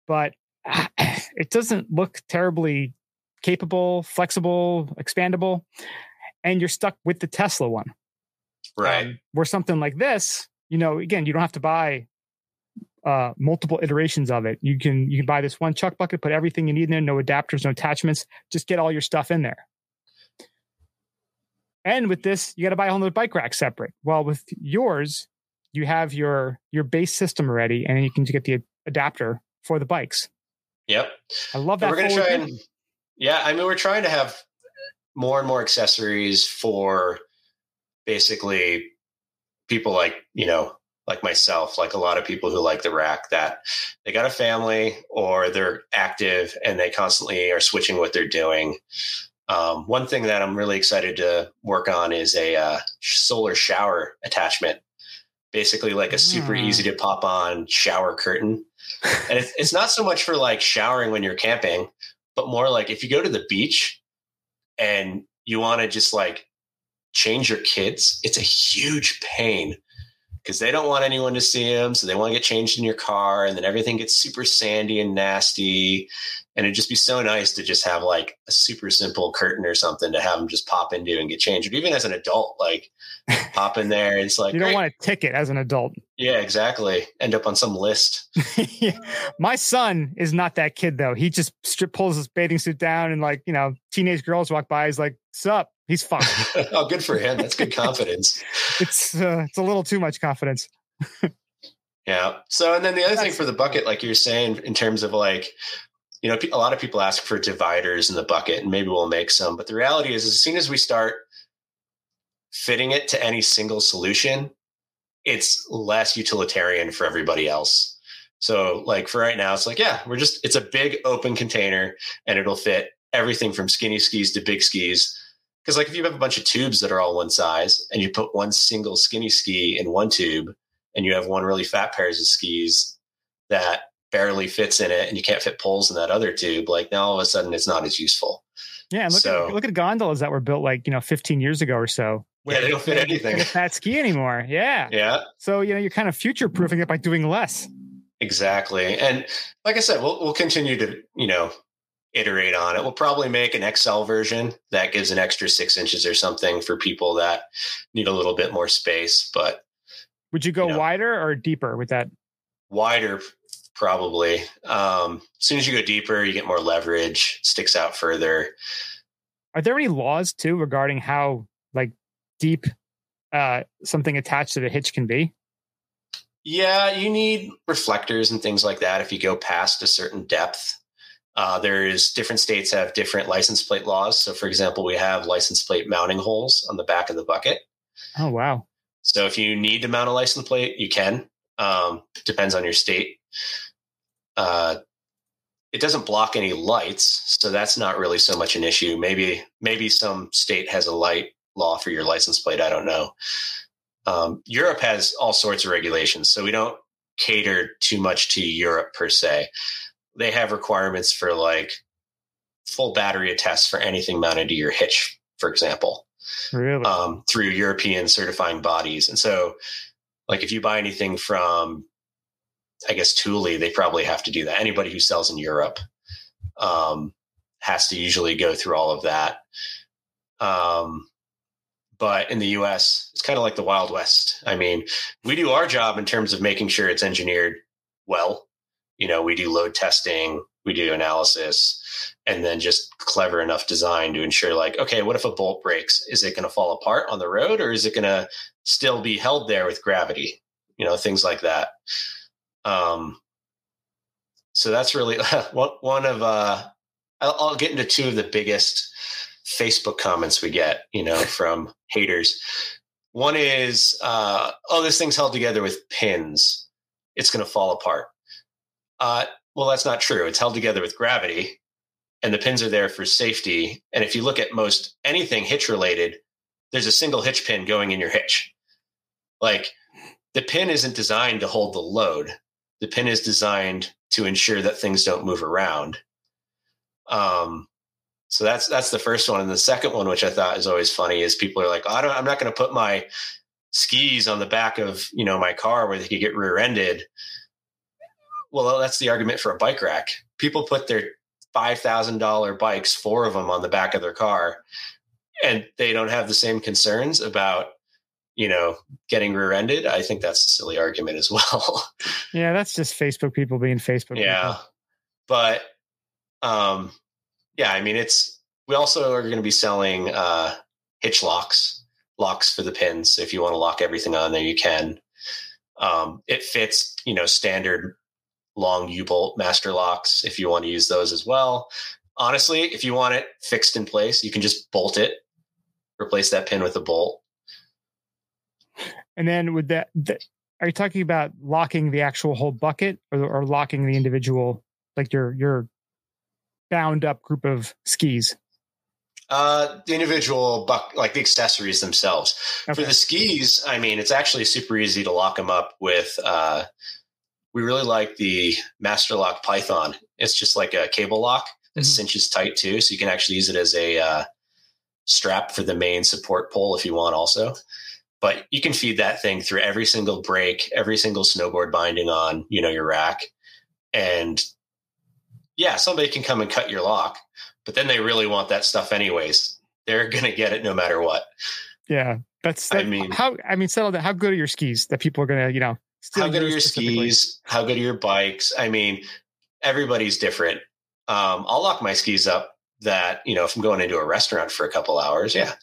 But it doesn't look terribly capable flexible expandable and you're stuck with the tesla one. Right. um, where something like this, you know, again, you don't have to buy uh, multiple iterations of it. You can you can buy this one chuck bucket, put everything you need in there, no adapters, no attachments, just get all your stuff in there. And with this, you got to buy a whole other bike rack separate. Well, with yours, you have your your base system already, and then you can get the adapter for the bikes. Yep. I love And that. we're going to try and, yeah, I mean, we're trying to have more and more accessories for basically people like, you know, like myself, like a lot of people who like the rack that they got a family or they're active and they constantly are switching what they're doing. Um, one thing that I'm really excited to work on is a uh, solar shower attachment, basically like a super Hmm. easy to pop on shower curtain. And it's, it's not so much for like showering when you're camping, but more like if you go to the beach and you want to just like change your kids, it's a huge pain because they don't want anyone to see them. So they want to get changed in your car and then everything gets super sandy and nasty. And it'd just be so nice to just have like a super simple curtain or something to have them just pop into and get changed. Or even as an adult, like pop in there. It's like, You don't great. want a ticket as an adult. yeah, exactly. End up on some list. My son is not that kid though. He just strip pulls his bathing suit down and like, you know, teenage girls walk by. He's like, sup? He's fine. oh, good for him. That's good confidence. it's uh, it's a little too much confidence. Yeah. So, and then the other thing for the bucket, like you're saying, in terms of like, you know, a lot of people ask for dividers in the bucket, and maybe we'll make some. But the reality is, as soon as we start fitting it to any single solution, it's less utilitarian for everybody else. So, like for right now, it's like, yeah, we're just, it's a big open container and it'll fit everything from skinny skis to big skis. Because, like, if you have a bunch of tubes that are all one size and you put one single skinny ski in one tube, and you have one really fat pairs of skis that barely fits in it and you can't fit poles in that other tube, like now all of a sudden it's not as useful. Yeah, and look So- at look at gondolas that were built like you know 15 years ago or so. Yeah, they don't fit anything. A fat ski anymore. Yeah. Yeah, So you know you're kind of future proofing it by doing less. exactly. And like I said, we'll we'll continue to, you know, iterate on it. We'll probably make an XL version that gives an extra six inches or something for people that need a little bit more space, but Would you go You know. wider or deeper with that? wider probably. Um, as soon as you go deeper, you get more leverage, sticks out further. Are there any laws too regarding how like deep uh something attached to the hitch can be? Yeah, you need reflectors and things like that if you go past a certain depth. Uh, there's different states have different license plate laws. So, for example, we have license plate mounting holes on the back of the bucket. Oh wow. So, if you need to mount a license plate, you can. Um, depends on your state. Uh, it doesn't block any lights, so that's not really so much an issue. Maybe maybe some state has a light law for your license plate. I don't know. Um, Europe has all sorts of regulations, so we don't cater too much to Europe per se. They have requirements for like full battery tests for anything mounted to your hitch, for example Really? um, through European certifying bodies. And so, like, if you buy anything from, I guess, Thule, they probably have to do that. Anybody who sells in Europe um, has to usually go through all of that. Um, but in the US, it's kind of like the Wild West. I mean, we do our job in terms of making sure it's engineered well. You know, we do load testing, we do analysis, and then just clever enough design to ensure like okay what if a bolt breaks? Is it going to fall apart on the road or is it going to still be held there with gravity? You know things like that. Um so that's really one one of uh I'll, I'll get into two of the biggest facebook comments we get you know from haters. One is uh oh this thing's held together with pins. It's going to fall apart uh well that's not true it's held together with gravity and the pins are there for safety. And if you look at most anything hitch related, there's a single hitch pin going in your hitch. Like the pin isn't designed to hold the load. The pin is designed to ensure that things don't move around. Um, so that's that's the first one, and the second one, which I thought is always funny, is people are like, oh, I don't, I'm not going to put my skis on the back of you know my car where they could get rear-ended. Well, that's the argument for a bike rack. People put their five thousand dollar bikes, four of them on the back of their car, and they don't have the same concerns about you know getting rear-ended. I think that's a silly argument as well. yeah, that's just Facebook people being Facebook. yeah, people. but um, yeah, I mean it's we also are going to be selling uh, hitch locks, locks for the pins. So if you want to lock everything on there, you can. Um, it fits, you know, standard long U-bolt master locks if you want to use those as well. Honestly, if you want it fixed in place, you can just bolt it, replace that pin with a bolt. And then with that, the, are you talking about locking the actual whole bucket or, or locking the individual, like your your bound up group of skis? Uh, the individual buck, like the accessories themselves. Okay. For the skis, I mean, it's actually super easy to lock them up with. Uh, we really like the Master Lock Python. It's just like a cable lock that Mhm. cinches tight too, so you can actually use it as a uh, strap for the main support pole if you want, also. But you can feed that thing through every single brake, every single snowboard binding on, you know, your rack, and yeah, somebody can come and cut your lock, but then they really want that stuff anyways. They're gonna get it no matter what. Yeah, that's. I mean- how I mean, settle down. How good are your skis that people are gonna, you know, how good are your skis? How good are your bikes? I mean everybody's different. Um, i'll lock my skis up that you know if i'm going into a restaurant for a couple hours yeah.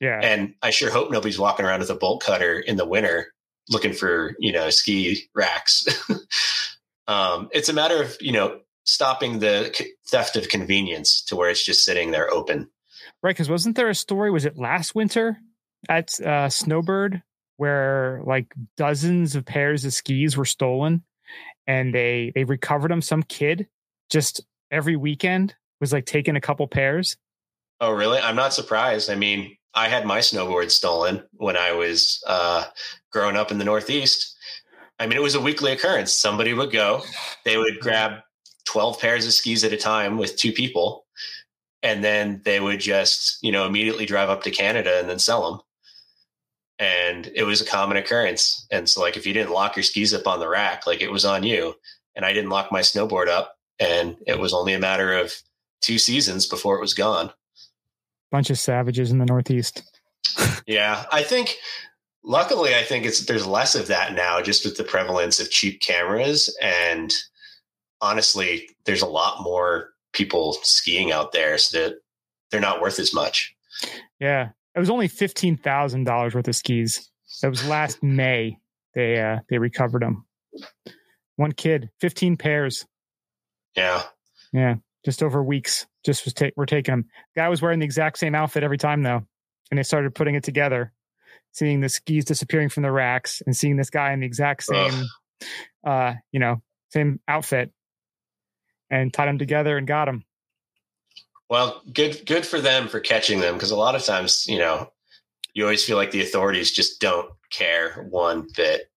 Yeah, and i sure hope nobody's walking around with a bolt cutter in the winter looking for you know ski racks. Um, it's a matter of you know stopping the theft of convenience to where it's just sitting there open. Right. Because wasn't there a story? Was it last winter at uh, Snowbird where like dozens of pairs of skis were stolen, and they they recovered them. Some kid just every weekend was like taking a couple pairs. Oh, really? I'm not surprised. I mean, I had my snowboard stolen when I was uh, growing up in the Northeast. I mean, it was a weekly occurrence. Somebody would go, they would grab 12 pairs of skis at a time with two people, and then they would just, you know, immediately drive up to Canada and then sell them. And it was a common occurrence. And so, like, if you didn't lock your skis up on the rack, like it was on you. And I didn't lock my snowboard up. And it was only a matter of two seasons before it was gone. Bunch of savages in the Northeast. Yeah, I think luckily I think it's there's less of that now just with the prevalence of cheap cameras and honestly there's a lot more people skiing out there so that they're not worth as much. Yeah, it was only fifteen thousand dollars worth of skis. That was last May. They uh, they recovered them. One kid, fifteen pairs. Yeah. Yeah, just over weeks. Just was ta- we're taking them. Guy was wearing the exact same outfit every time though, and they started putting it together. Seeing the skis disappearing from the racks and seeing this guy in the exact same, Ugh. uh, you know, same outfit, and tied them together and got them. Well, good good for them for catching them because a lot of times, you know, you always feel like the authorities just don't care one bit.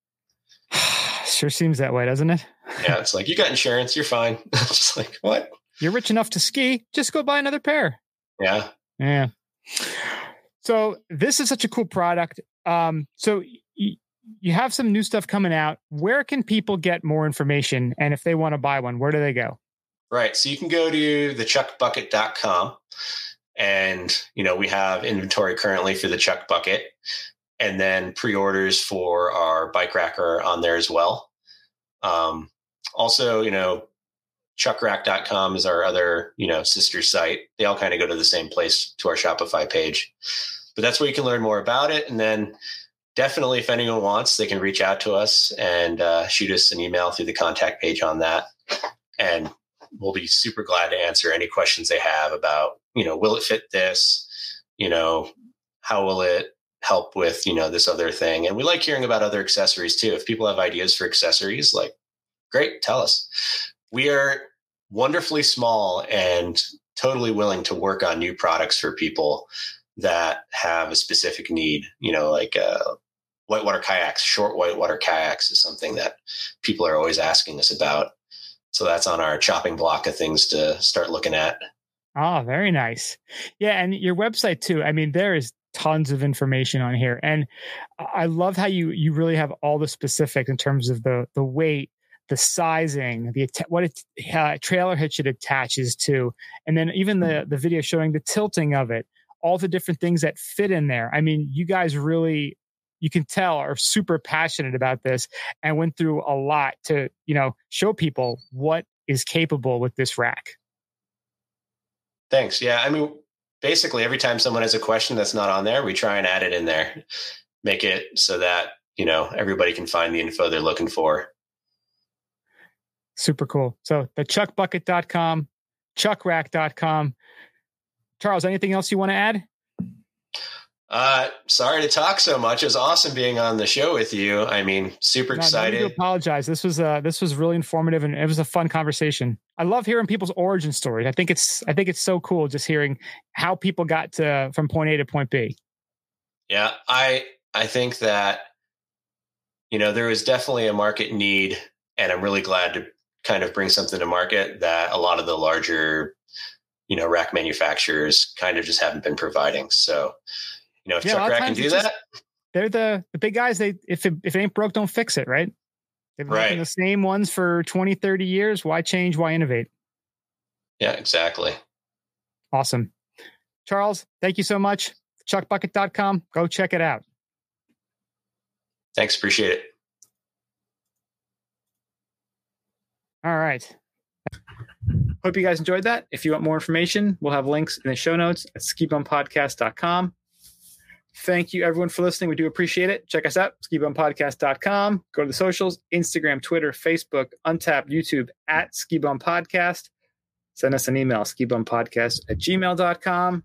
sure seems that way, doesn't it? Yeah, it's like you got insurance, you're fine. just like what? You're rich enough to ski, just go buy another pair. Yeah. Yeah. So this is such a cool product. Um, so y- you have some new stuff coming out. Where can people get more information? And if they want to buy one, where do they go? Right. So you can go to thechuckbucket.com and, you know, we have inventory currently for the Chuck Bucket and then pre-orders for our bike racker on there as well. Um, also, you know, chuckrack.com is our other, you know, sister site. They all kind of go to the same place to our Shopify page. But that's where you can learn more about it. And then definitely if anyone wants, they can reach out to us and uh, shoot us an email through the contact page on that. And we'll be super glad to answer any questions they have about, you know, will it fit this? You know, how will it help with, you know, this other thing? And we like hearing about other accessories too. If people have ideas for accessories, like, great, tell us. We are wonderfully small and totally willing to work on new products for people that have a specific need, you know, like uh, whitewater kayaks, short whitewater kayaks is something that people are always asking us about. So that's on our chopping block of things to start looking at. Oh, very nice. Yeah, and your website too. I mean, there is tons of information on here, and I love how you you really have all the specifics in terms of the the weight, the sizing, the what it, uh, trailer hitch it attaches to, and then even the the video showing the tilting of it, all the different things that fit in there. I mean, you guys really you can tell are super passionate about this and went through a lot to you know show people what is capable with this rack. Thanks. Yeah. I mean, basically, every time someone has a question that's not on there, we try and add it in there, make it so that, you know, everybody can find the info they're looking for. Super cool. So the chuckbucket.com, chuckrack.com. Charles, anything else you want to add? Uh, sorry to talk so much. It's awesome being on the show with you. I mean, super No, no excited. to apologize. This was uh this was really informative and it was a fun conversation. I love hearing people's origin stories. I think it's I think it's so cool just hearing how people got to from point A to point B. Yeah, I I think that you know there is definitely a market need, and I'm really glad to kind of bring something to market that a lot of the larger you know rack manufacturers kind of just haven't been providing. So you know if Yeah, a lot Chuck of Rack can times do that, just- They're the the big guys. They if it, if it ain't broke, don't fix it. Right? They've been Right. the same ones for 20, 30 years. Why change? Why innovate? yeah, exactly. Awesome. Charles, thank you so much. Chuckbucket.com. Go check it out. Thanks, appreciate it. All right. Hope you guys enjoyed that. If you want more information, we'll have links in the show notes at skibumpodcast.com. Thank you, everyone, for listening. We do appreciate it. Check us out, skibumpodcast.com. Go to the socials Instagram, Twitter, Facebook, Untappd, YouTube at Skibum Podcast. Send us an email, skibumpodcast at gmail.com.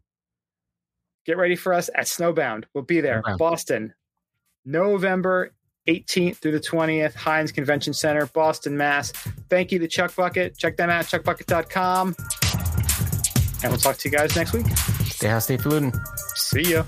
Get ready for us at Snowbound. We'll be there. Boston, November 18th through the 20th, Hynes Convention Center, Boston, Mass. Thank you to Chuck Bucket. Check them out, chuckbucket.com. And we'll talk to you guys next week. Stay high, stay polluting. See ya.